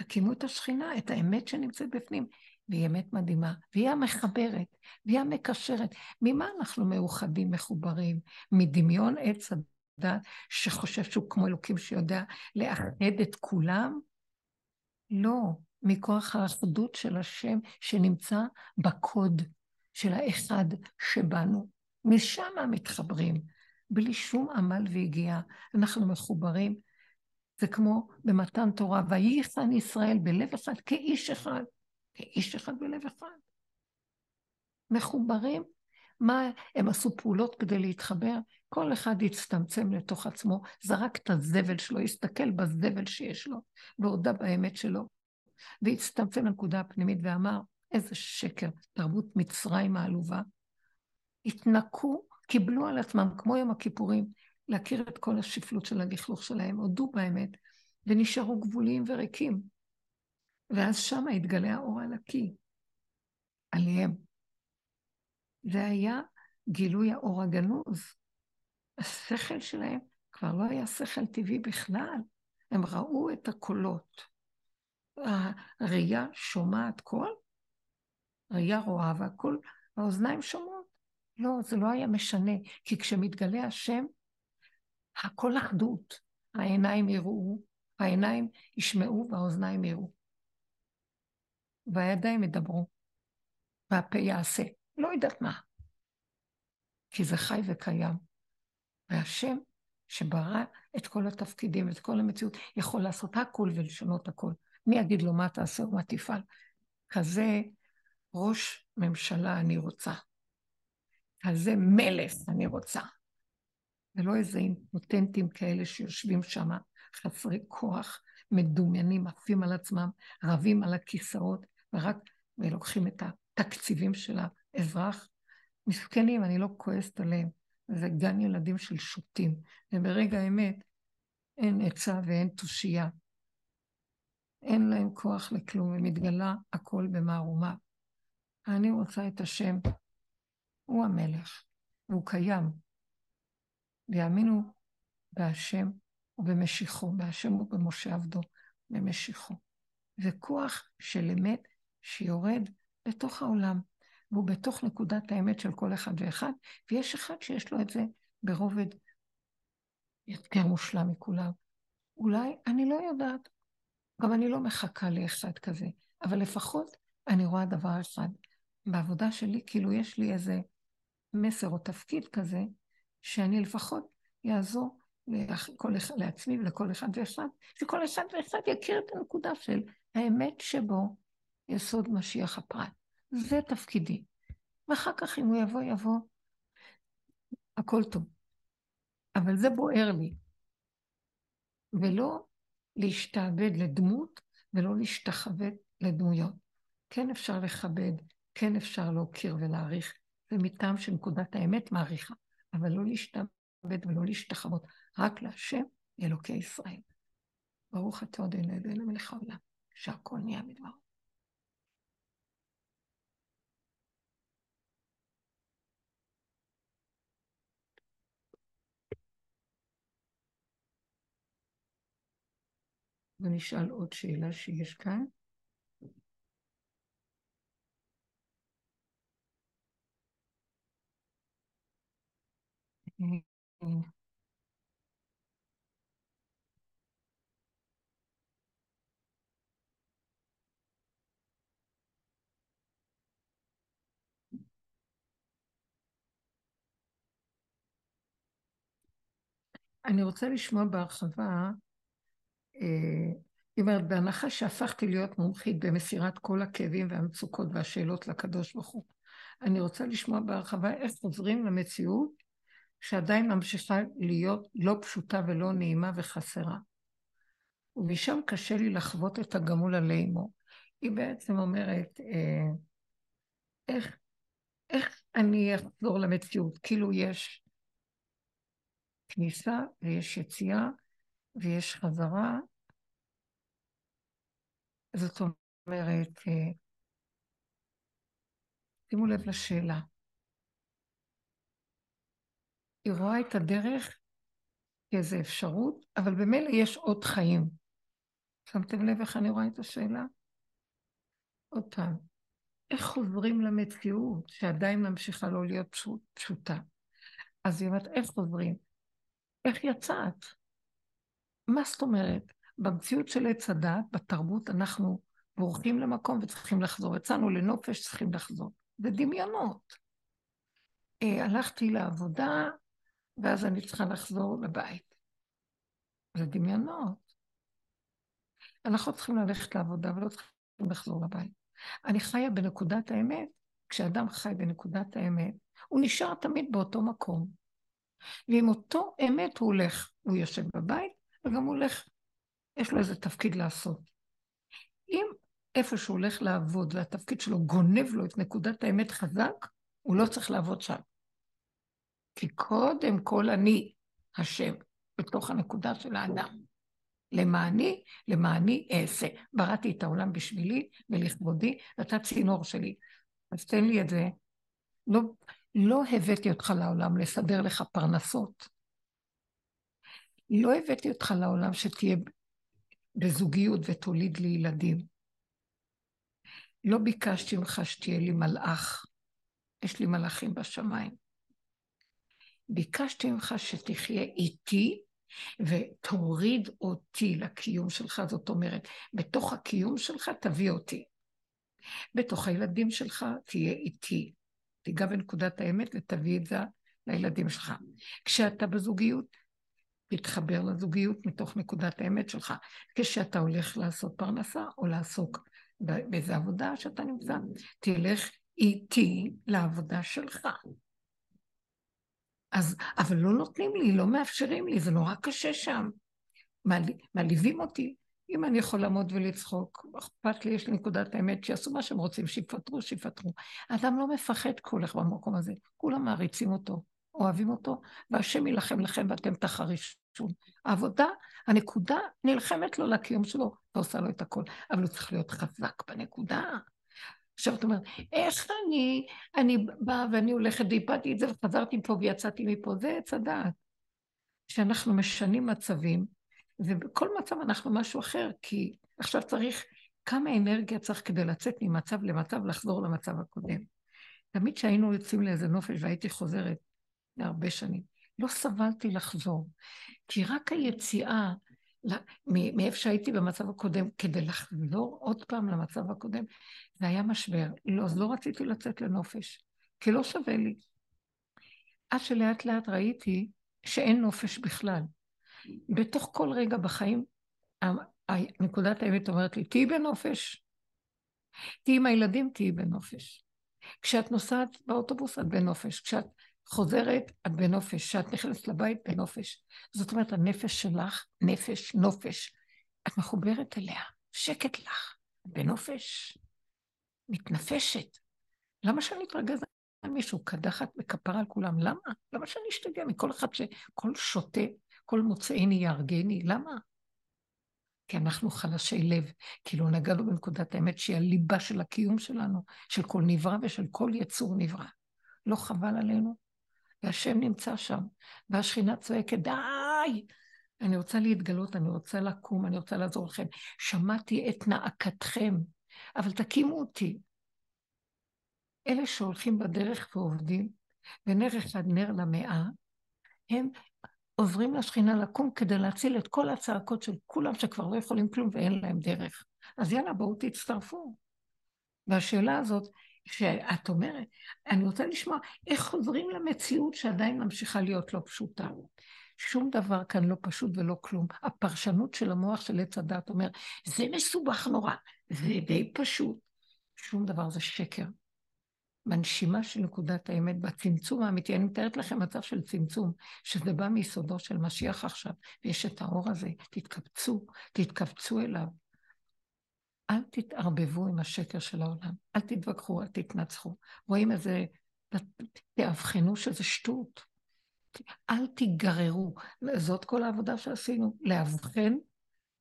S1: תקימו את השכינה, את האמת שנמצאת בפנים. והיא אמת מדהימה, והיא המחברת, והיא המקשרת. ממה אנחנו מאוחדים, מחוברים? מדמיון עץ הדת, שחושב שהוא כמו אלוקים שיודע לאחד את כולם? לא, מכוח האחדות של השם שנמצא בקוד של האחד שבנו. משם מתחברים, בלי שום עמל והגיעה. אנחנו מחוברים זה כמו במתן תורה, וייחן ישראל בלב אחד כאיש אחד, כאיש אחד בלב אחד. מחוברים. מה הם עשו פעולות כדי להתחבר? כל אחד הצטמצם לתוך עצמו, זרק את הזבל שלו, הסתכל בזבל שיש לו, והודה באמת שלו, והצטמצם לנקודה הפנימית ואמר, איזה שקר, תרבות מצרים העלובה. התנקו, קיבלו על עצמם, כמו יום הכיפורים, להכיר את כל השפלות של הלכלוך שלהם, הודו באמת, ונשארו גבוליים וריקים. ואז שם התגלה האור הנקי עליהם. זה היה גילוי האור הגנוז. השכל שלהם כבר לא היה שכל טבעי בכלל. הם ראו את הקולות. הראייה שומעת קול, ראייה רואה והקול, האוזניים שומעות. לא, זה לא היה משנה, כי כשמתגלה השם, הכל אחדות. העיניים יראו, העיניים ישמעו והאוזניים יראו. והידיים ידברו, והפה יעשה. לא יודעת מה. כי זה חי וקיים. והשם שברא את כל התפקידים, את כל המציאות, יכול לעשות הכול ולשנות הכול. מי יגיד לו מה תעשה ומה תפעל? כזה ראש ממשלה אני רוצה. כזה מלך אני רוצה. ולא איזה אימפוטנטים כאלה שיושבים שם, חסרי כוח, מדומיינים, עפים על עצמם, רבים על הכיסאות, ורק ולוקחים את התקציבים של האזרח. מסכנים, אני לא כועסת עליהם, זה גן ילדים של שוטים, וברגע האמת אין עצה ואין תושייה. אין להם כוח לכלום, ומתגלה הכל במערומה. אני רוצה את השם, הוא המלך, והוא קיים, ויאמינו בהשם ובמשיחו, בהשם ובמשה עבדו, במשיחו. זה כוח של אמת שיורד לתוך העולם, והוא בתוך נקודת האמת של כל אחד ואחד, ויש אחד שיש לו את זה ברובד יותר מושלם מכולם. אולי, אני לא יודעת, גם אני לא מחכה לאחד כזה, אבל לפחות אני רואה דבר אחד. בעבודה שלי, כאילו יש לי איזה מסר או תפקיד כזה, שאני לפחות אעזור לכל אחד, לעצמי ולכל אחד ואחד, שכל אחד ואחד יכיר את הנקודה של האמת שבו יסוד משיח הפרט. זה תפקידי. ואחר כך אם הוא יבוא, יבוא. הכל טוב. אבל זה בוער לי. ולא להשתעבד לדמות ולא להשתחוות לדמויות. כן אפשר לכבד, כן אפשר להוקיר ולהעריך, ומטעם שנקודת האמת מעריכה, אבל לא להשתעבד ולא להשתחוות, רק להשם אלוקי ישראל. ברוך אתה עוד עיני אלוהינו מלך העולם, שהכל נהיה מדבר. ונשאל עוד שאלה שיש כאן. אני רוצה לשמוע בהרחבה היא אומרת, בהנחה שהפכתי להיות מומחית במסירת כל הכאבים והמצוקות והשאלות לקדוש ברוך הוא, אני רוצה לשמוע בהרחבה איך חוזרים למציאות שעדיין ממשיכה להיות לא פשוטה ולא נעימה וחסרה. ומשם קשה לי לחוות את הגמול עלי אמו. היא בעצם אומרת, אה, איך, איך אני אחזור למציאות? כאילו יש כניסה ויש יציאה ויש חזרה, זאת אומרת, אה, שימו לב לשאלה. היא רואה את הדרך כאיזו אפשרות, אבל במילא יש עוד חיים. שמתם לב איך אני רואה את השאלה? עוד פעם, איך חוזרים למציאות שעדיין ממשיכה לא להיות פשוט, פשוטה? אז היא אומרת, איך חוזרים? איך יצאת? מה זאת אומרת? במציאות של עץ הדת, בתרבות, אנחנו בורחים למקום וצריכים לחזור. יצאנו לנופש, צריכים לחזור. זה דמיונות. אה, הלכתי לעבודה, ואז אני צריכה לחזור לבית. זה דמיונות. אנחנו צריכים ללכת לעבודה ולא צריכים לחזור לבית. אני חיה בנקודת האמת, כשאדם חי בנקודת האמת, הוא נשאר תמיד באותו מקום. ועם אותו אמת הוא הולך, הוא יושב בבית, וגם הוא הולך יש לו איזה תפקיד לעשות. אם איפה שהוא הולך לעבוד והתפקיד שלו גונב לו את נקודת האמת חזק, הוא לא צריך לעבוד שם. כי קודם כל אני השם בתוך הנקודה של האדם. למעני, למעני אעשה. בראתי את העולם בשבילי ולכבודי, ואתה צינור שלי. אז תן לי את זה. לא, לא הבאתי אותך לעולם לסדר לך פרנסות. לא הבאתי אותך לעולם שתהיה בזוגיות ותוליד לי ילדים. לא ביקשתי ממך שתהיה לי מלאך, יש לי מלאכים בשמיים. ביקשתי ממך שתחיה איתי ותוריד אותי לקיום שלך, זאת אומרת, בתוך הקיום שלך תביא אותי. בתוך הילדים שלך תהיה איתי. תיגע בנקודת האמת ותביא את זה לילדים שלך. כשאתה בזוגיות, להתחבר לזוגיות מתוך נקודת האמת שלך. כשאתה הולך לעשות פרנסה או לעסוק באיזה עבודה שאתה נמצא, תלך איתי לעבודה שלך. אז, אבל לא נותנים לי, לא מאפשרים לי, זה נורא קשה שם. מעליבים אותי. אם אני יכול לעמוד ולצחוק, אכפת לי, יש לי נקודת האמת, שיעשו מה שהם רוצים, שיפטרו, שיפטרו. האדם לא מפחד כולך במקום הזה, כולם מעריצים אותו, אוהבים אותו, והשם יילחם לכם ואתם תחרישו. העבודה, הנקודה נלחמת לו לקיום שלו, ועושה לו את הכל, אבל הוא צריך להיות חזק בנקודה. עכשיו את אומרת, איך אני, אני באה ואני הולכת ואיבדתי את זה וחזרתי מפה ויצאתי מפה, זה עץ הדעת. שאנחנו משנים מצבים, ובכל מצב אנחנו משהו אחר, כי עכשיו צריך, כמה אנרגיה צריך כדי לצאת ממצב למצב, לחזור למצב הקודם. תמיד כשהיינו יוצאים לאיזה נופש והייתי חוזרת להרבה שנים, לא סבלתי לחזור. כי רק היציאה מאיפה שהייתי במצב הקודם, כדי לחזור עוד פעם למצב הקודם, זה היה משבר. לא, אז לא רציתי לצאת לנופש, כי לא שווה לי. עד שלאט לאט ראיתי שאין נופש בכלל. בתוך כל רגע בחיים, נקודת האמת אומרת לי, תהיי בנופש. תהיי עם הילדים, תהיי בנופש. כשאת נוסעת באוטובוס, את בנופש. כשאת חוזרת, את בנופש. כשאת נכנסת לבית, בנופש. זאת אומרת, הנפש שלך, נפש, נופש, את מחוברת אליה. שקט לך, בנופש, מתנפשת. למה שאני אתרגז על מישהו קדחת וכפרה על כולם? למה? למה שאני אשתגע מכל אחד שכל שוטה, כל מוצאיני יהרגני? למה? כי אנחנו חלשי לב, כאילו נגענו בנקודת האמת שהיא הליבה של הקיום שלנו, של כל נברא ושל כל יצור נברא. לא חבל עלינו? והשם נמצא שם, והשכינה צועקת, די! אני רוצה להתגלות, אני רוצה לקום, אני רוצה לעזור לכם. שמעתי את נאקתכם, אבל תקימו אותי. אלה שהולכים בדרך ועובדים, ונר אחד נר למאה, הם עוזרים לשכינה לקום כדי להציל את כל הצעקות של כולם שכבר לא יכולים כלום ואין להם דרך. אז יאללה, בואו תצטרפו. והשאלה הזאת, שאת אומרת, אני רוצה לשמוע איך חוזרים למציאות שעדיין ממשיכה להיות לא פשוטה. שום דבר כאן לא פשוט ולא כלום. הפרשנות של המוח של עץ הדת אומר, זה מסובך נורא, זה די פשוט. שום דבר זה שקר. בנשימה של נקודת האמת, בצמצום האמיתי, אני מתארת לכם מצב של צמצום, שזה בא מיסודו של משיח עכשיו, ויש את האור הזה, תתקבצו, תתקבצו אליו. אל תתערבבו עם השקר של העולם, אל תתווכחו, אל תתנצחו. רואים איזה, תאבחנו שזה שטות. אל תיגררו. זאת כל העבודה שעשינו, לאבחן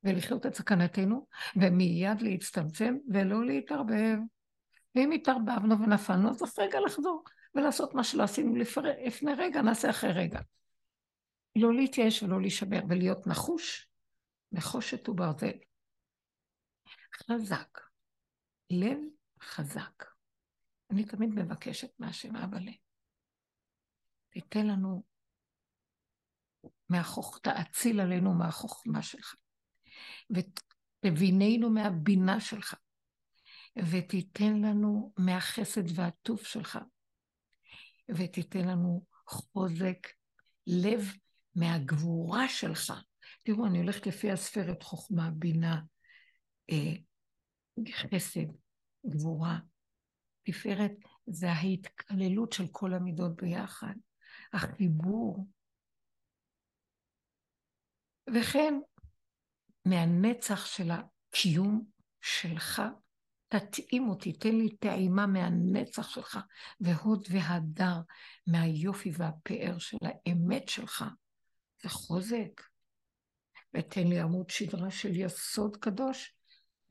S1: ולחיות את סכנתנו, ומיד להצטמצם ולא להתערבב. ואם התערבבנו ונפלנו, אז אף רגע לחזור ולעשות מה שלא עשינו לפני רגע, נעשה אחרי רגע. לא להתייאש ולא להישבר, ולהיות נחוש, נחושת וברזל. חזק, לב חזק. אני תמיד מבקשת מהשם אבא לב. תיתן לנו מהחוכ... תאציל עלינו מהחוכמה שלך, ותביננו מהבינה שלך, ותיתן לנו מהחסד והטוב שלך, ותיתן לנו חוזק לב מהגבורה שלך. תראו, אני הולכת לפי הספרת חוכמה, בינה, חסד, גבורה. תפארת זה ההתקללות של כל המידות ביחד, החיבור. וכן, מהנצח של הקיום שלך, תתאים אותי, תן לי טעימה מהנצח שלך, והוד והדר מהיופי והפאר של האמת שלך, וחוזק. ותן לי עמוד שדרה של יסוד קדוש,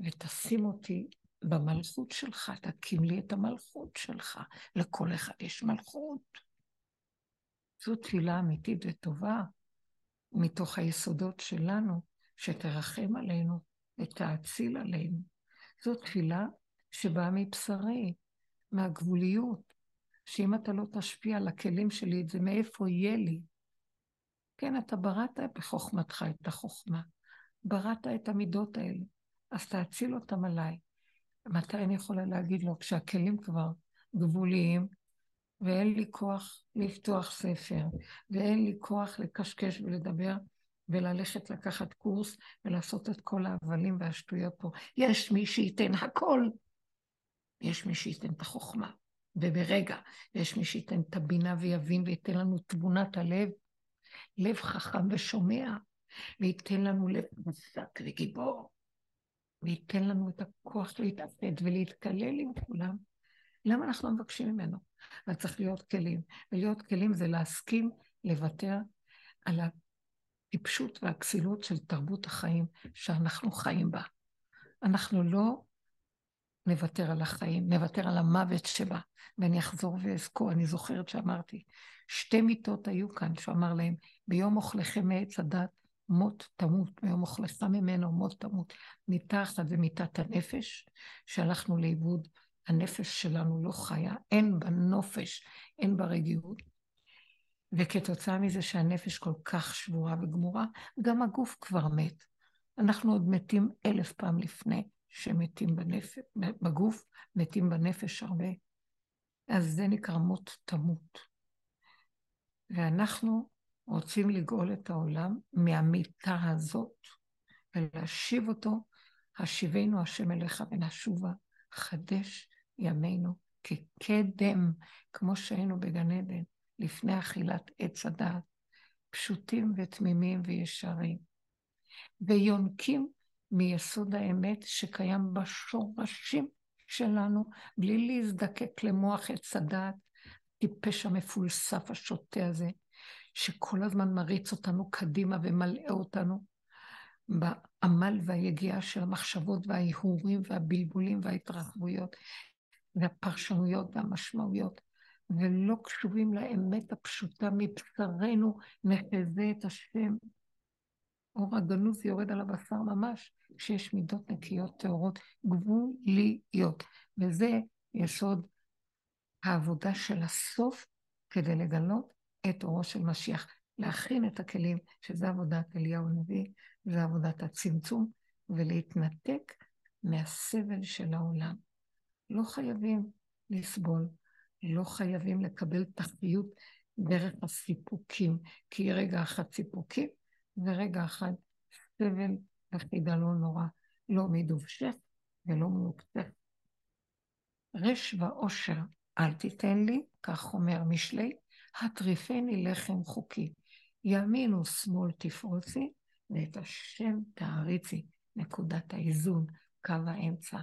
S1: ותשים אותי במלכות שלך, תקים לי את המלכות שלך. לכל אחד יש מלכות. זו תפילה אמיתית וטובה מתוך היסודות שלנו, שתרחם עלינו ותאציל עלינו. זו תפילה שבאה מבשרי, מהגבוליות, שאם אתה לא תשפיע על הכלים שלי את זה, מאיפה יהיה לי? כן, אתה בראת בחוכמתך את החוכמה, בראת את המידות האלה, אז תאציל אותם עליי. מתי אני יכולה להגיד לו? כשהכלים כבר גבוליים, ואין לי כוח לפתוח ספר, ואין לי כוח לקשקש ולדבר, וללכת לקחת קורס ולעשות את כל ההבלים והשטויות פה. יש מי שייתן הכל, יש מי שייתן את החוכמה, וברגע, יש מי שייתן את הבינה ויבין וייתן לנו תבונת הלב, לב חכם ושומע, וייתן לנו לב חזק וגיבור, וייתן לנו את הכוח להתאפד ולהתקלל עם כולם. למה אנחנו מבקשים ממנו? אבל צריך להיות כלים. ולהיות כלים זה להסכים לוותר על הטיפשות והכסילות של תרבות החיים שאנחנו חיים בה. אנחנו לא נוותר על החיים, נוותר על המוות שבה, ואני אחזור ואזכור, אני זוכרת שאמרתי, שתי מיטות היו כאן, שהוא אמר להם, ביום אוכלכם מעץ הדת, מות תמות, ביום אוכלך ממנו מות תמות. מיטה אחת זה מיטת הנפש, שהלכנו לאיבוד, הנפש שלנו לא חיה, אין בה נופש, אין בה רגיעות. וכתוצאה מזה שהנפש כל כך שבורה וגמורה, גם הגוף כבר מת. אנחנו עוד מתים אלף פעם לפני שמתים בנפש, בגוף, מתים בנפש הרבה. אז זה נקרא מות תמות. ואנחנו רוצים לגאול את העולם מהמיטה הזאת ולהשיב אותו, השיבנו השם אליך ונשובה, חדש ימינו כקדם, כמו שהיינו בגן עדן. לפני אכילת עץ הדעת, פשוטים ותמימים וישרים, ויונקים מיסוד האמת שקיים בשורשים שלנו, בלי להזדקק למוח עץ הדעת, טיפש המפולסף השוטה הזה, שכל הזמן מריץ אותנו קדימה ומלאה אותנו בעמל והיגיעה של המחשבות והאיהורים והבלבולים וההתרחבויות והפרשנויות והמשמעויות, ולא קשובים לאמת הפשוטה מבשרנו נחזה את השם. אור הגנוז יורד על הבשר ממש, כשיש מידות נקיות טהורות, גבוליות. וזה יסוד העבודה של הסוף כדי לגלות את אורו של משיח. להכין את הכלים, שזה עבודת אליהו הנביא, זה עבודת הצמצום, ולהתנתק מהסבל של העולם. לא חייבים לסבול, לא חייבים לקבל תחביות דרך הסיפוקים, כי רגע אחד סיפוקים ורגע אחד סבל וחידלון לא נורא, לא מדובשך ולא מעוקצך. רש ועושר אל תיתן לי, כך אומר משלי, הטריפני לחם חוקי. ימין ושמאל תפרוצי, ואת השם תעריצי. נקודת האיזון, קו האמצע,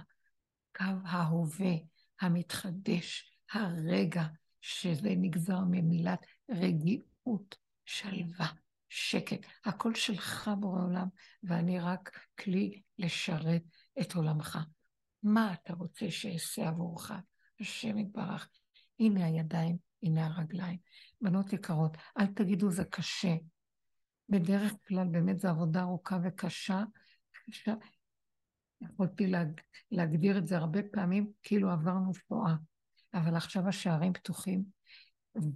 S1: קו ההווה, המתחדש, הרגע, שזה נגזר ממילת רגיעות, שלווה, שקט. הכל שלך בורא עולם, ואני רק כלי לשרת את עולמך. מה אתה רוצה שאעשה עבורך? השם יתברך. הנה הידיים, הנה הרגליים. בנות יקרות, אל תגידו זה קשה. בדרך כלל באמת זו עבודה ארוכה וקשה. קשה. יכולתי להג... להגדיר את זה הרבה פעמים כאילו עברנו שואה. אבל עכשיו השערים פתוחים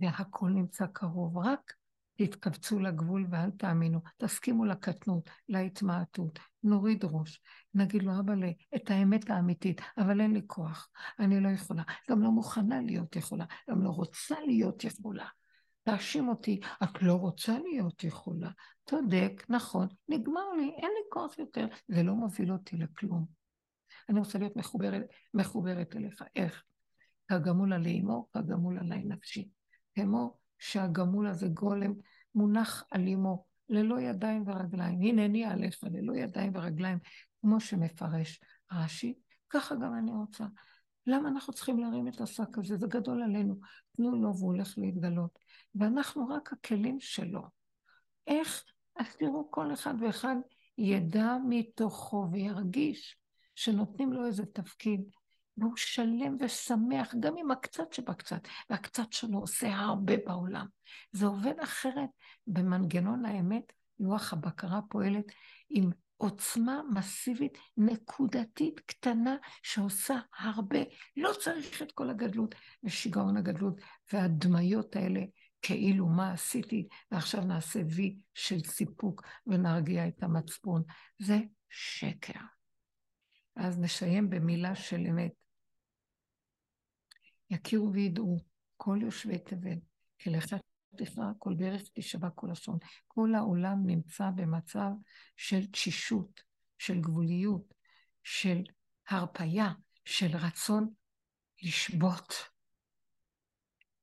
S1: והכל נמצא קרוב. רק תתכווצו לגבול ואל תאמינו. תסכימו לקטנות, להתמעטות. נוריד ראש. נגיד לו, אבא, את האמת האמיתית, אבל אין לי כוח. אני לא יכולה. גם לא מוכנה להיות יכולה. גם לא רוצה להיות יכולה. תאשים אותי, את לא רוצה להיות יכולה. צודק, נכון, נגמר לי, אין לי כוח יותר. זה לא מוביל אותי לכלום. אני רוצה להיות מחוברת, מחוברת אליך. איך? כגמול עלי אמו, כגמול עלי נפשי. כמו שהגמול הזה גולם מונח על אמו, ללא ידיים ורגליים. הנני עליך, ללא ידיים ורגליים, כמו שמפרש רש"י, ככה גם אני רוצה. למה אנחנו צריכים להרים את השק הזה? זה גדול עלינו. תנו לו והוא הולך להתגלות. ואנחנו רק הכלים שלו. איך? אז תראו, כל אחד ואחד ידע מתוכו וירגיש שנותנים לו איזה תפקיד, והוא שלם ושמח, גם עם הקצת שבקצת, והקצת שלו עושה הרבה בעולם. זה עובד אחרת במנגנון האמת, לוח הבקרה פועלת עם עוצמה מסיבית, נקודתית, קטנה, שעושה הרבה. לא צריך את כל הגדלות ושיגעון הגדלות והדמיות האלה, כאילו מה עשיתי, ועכשיו נעשה וי של סיפוק ונרגיע את המצפון. זה שקר. אז נסיים במילה של אמת. יכירו וידעו כל יושבי תבל, לך תכרע כל דרך תשבע כל לשון. כל העולם נמצא במצב של תשישות, של גבוליות, של הרפייה, של רצון לשבות,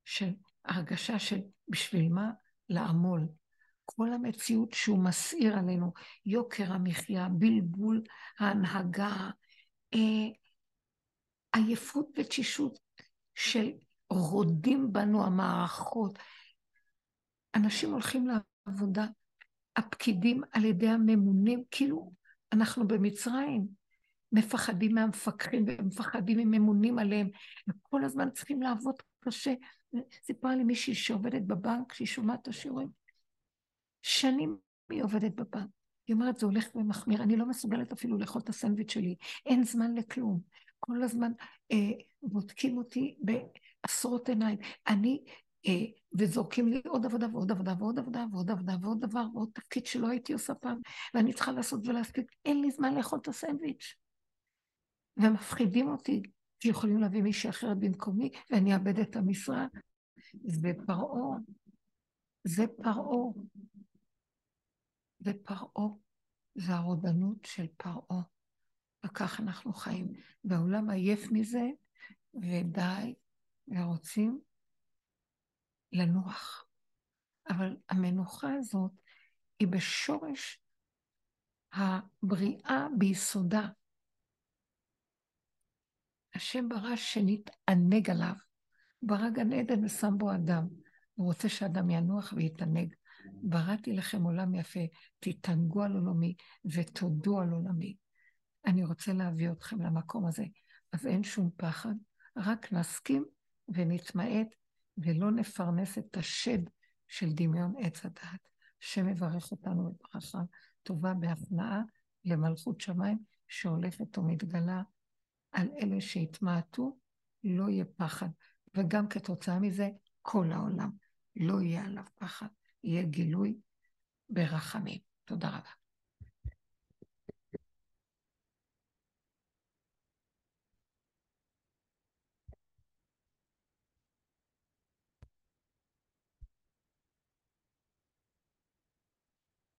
S1: של הרגשה של בשביל מה לעמול. כל המציאות שהוא מסעיר עלינו, יוקר המחיה, בלבול ההנהגה, אה, עייפות ותשישות, של רודים בנו המערכות. אנשים הולכים לעבודה, הפקידים על ידי הממונים, כאילו אנחנו במצרים, מפחדים מהמפקחים ומפחדים מממונים עליהם, וכל הזמן צריכים לעבוד קשה. סיפרה לי מישהי שעובדת בבנק, שהיא שומעת את השיעורים. שנים היא עובדת בבנק. היא אומרת, זה הולך ומחמיר, אני לא מסוגלת אפילו לאכול את הסנדוויץ' שלי, אין זמן לכלום. כל הזמן אה, בודקים אותי בעשרות עיניים. אני, אה, וזורקים לי עוד עבודה ועוד עבודה ועוד עבודה ועוד עבודה ועוד דבר ועוד תפקיד שלא הייתי עושה פעם, ואני צריכה לעשות ולהספיק. אין לי זמן לאכול את הסנדוויץ'. ומפחידים אותי, שיכולים להביא מישהי אחרת במקומי, ואני אאבד את המשרה. זה פרעה. זה פרעה. ופרעה זה הרודנות של פרעה. וכך אנחנו חיים. והעולם עייף מזה, ודי, ורוצים לנוח. אבל המנוחה הזאת היא בשורש הבריאה ביסודה. השם ברא שנתענג עליו. ברא גן עדן ושם בו אדם. הוא רוצה שאדם ינוח ויתענג. בראתי לכם עולם יפה, תתענגו על עולמי ותודו על עולמי. אני רוצה להביא אתכם למקום הזה. אז אין שום פחד, רק נסכים ונתמעט ולא נפרנס את השד של דמיון עץ הדעת. השם יברך אותנו בברכה טובה בהכנעה למלכות שמיים שהולכת ומתגלה על אלה שהתמעטו, לא יהיה פחד. וגם כתוצאה מזה, כל העולם לא יהיה עליו פחד, יהיה גילוי ברחמים. תודה רבה.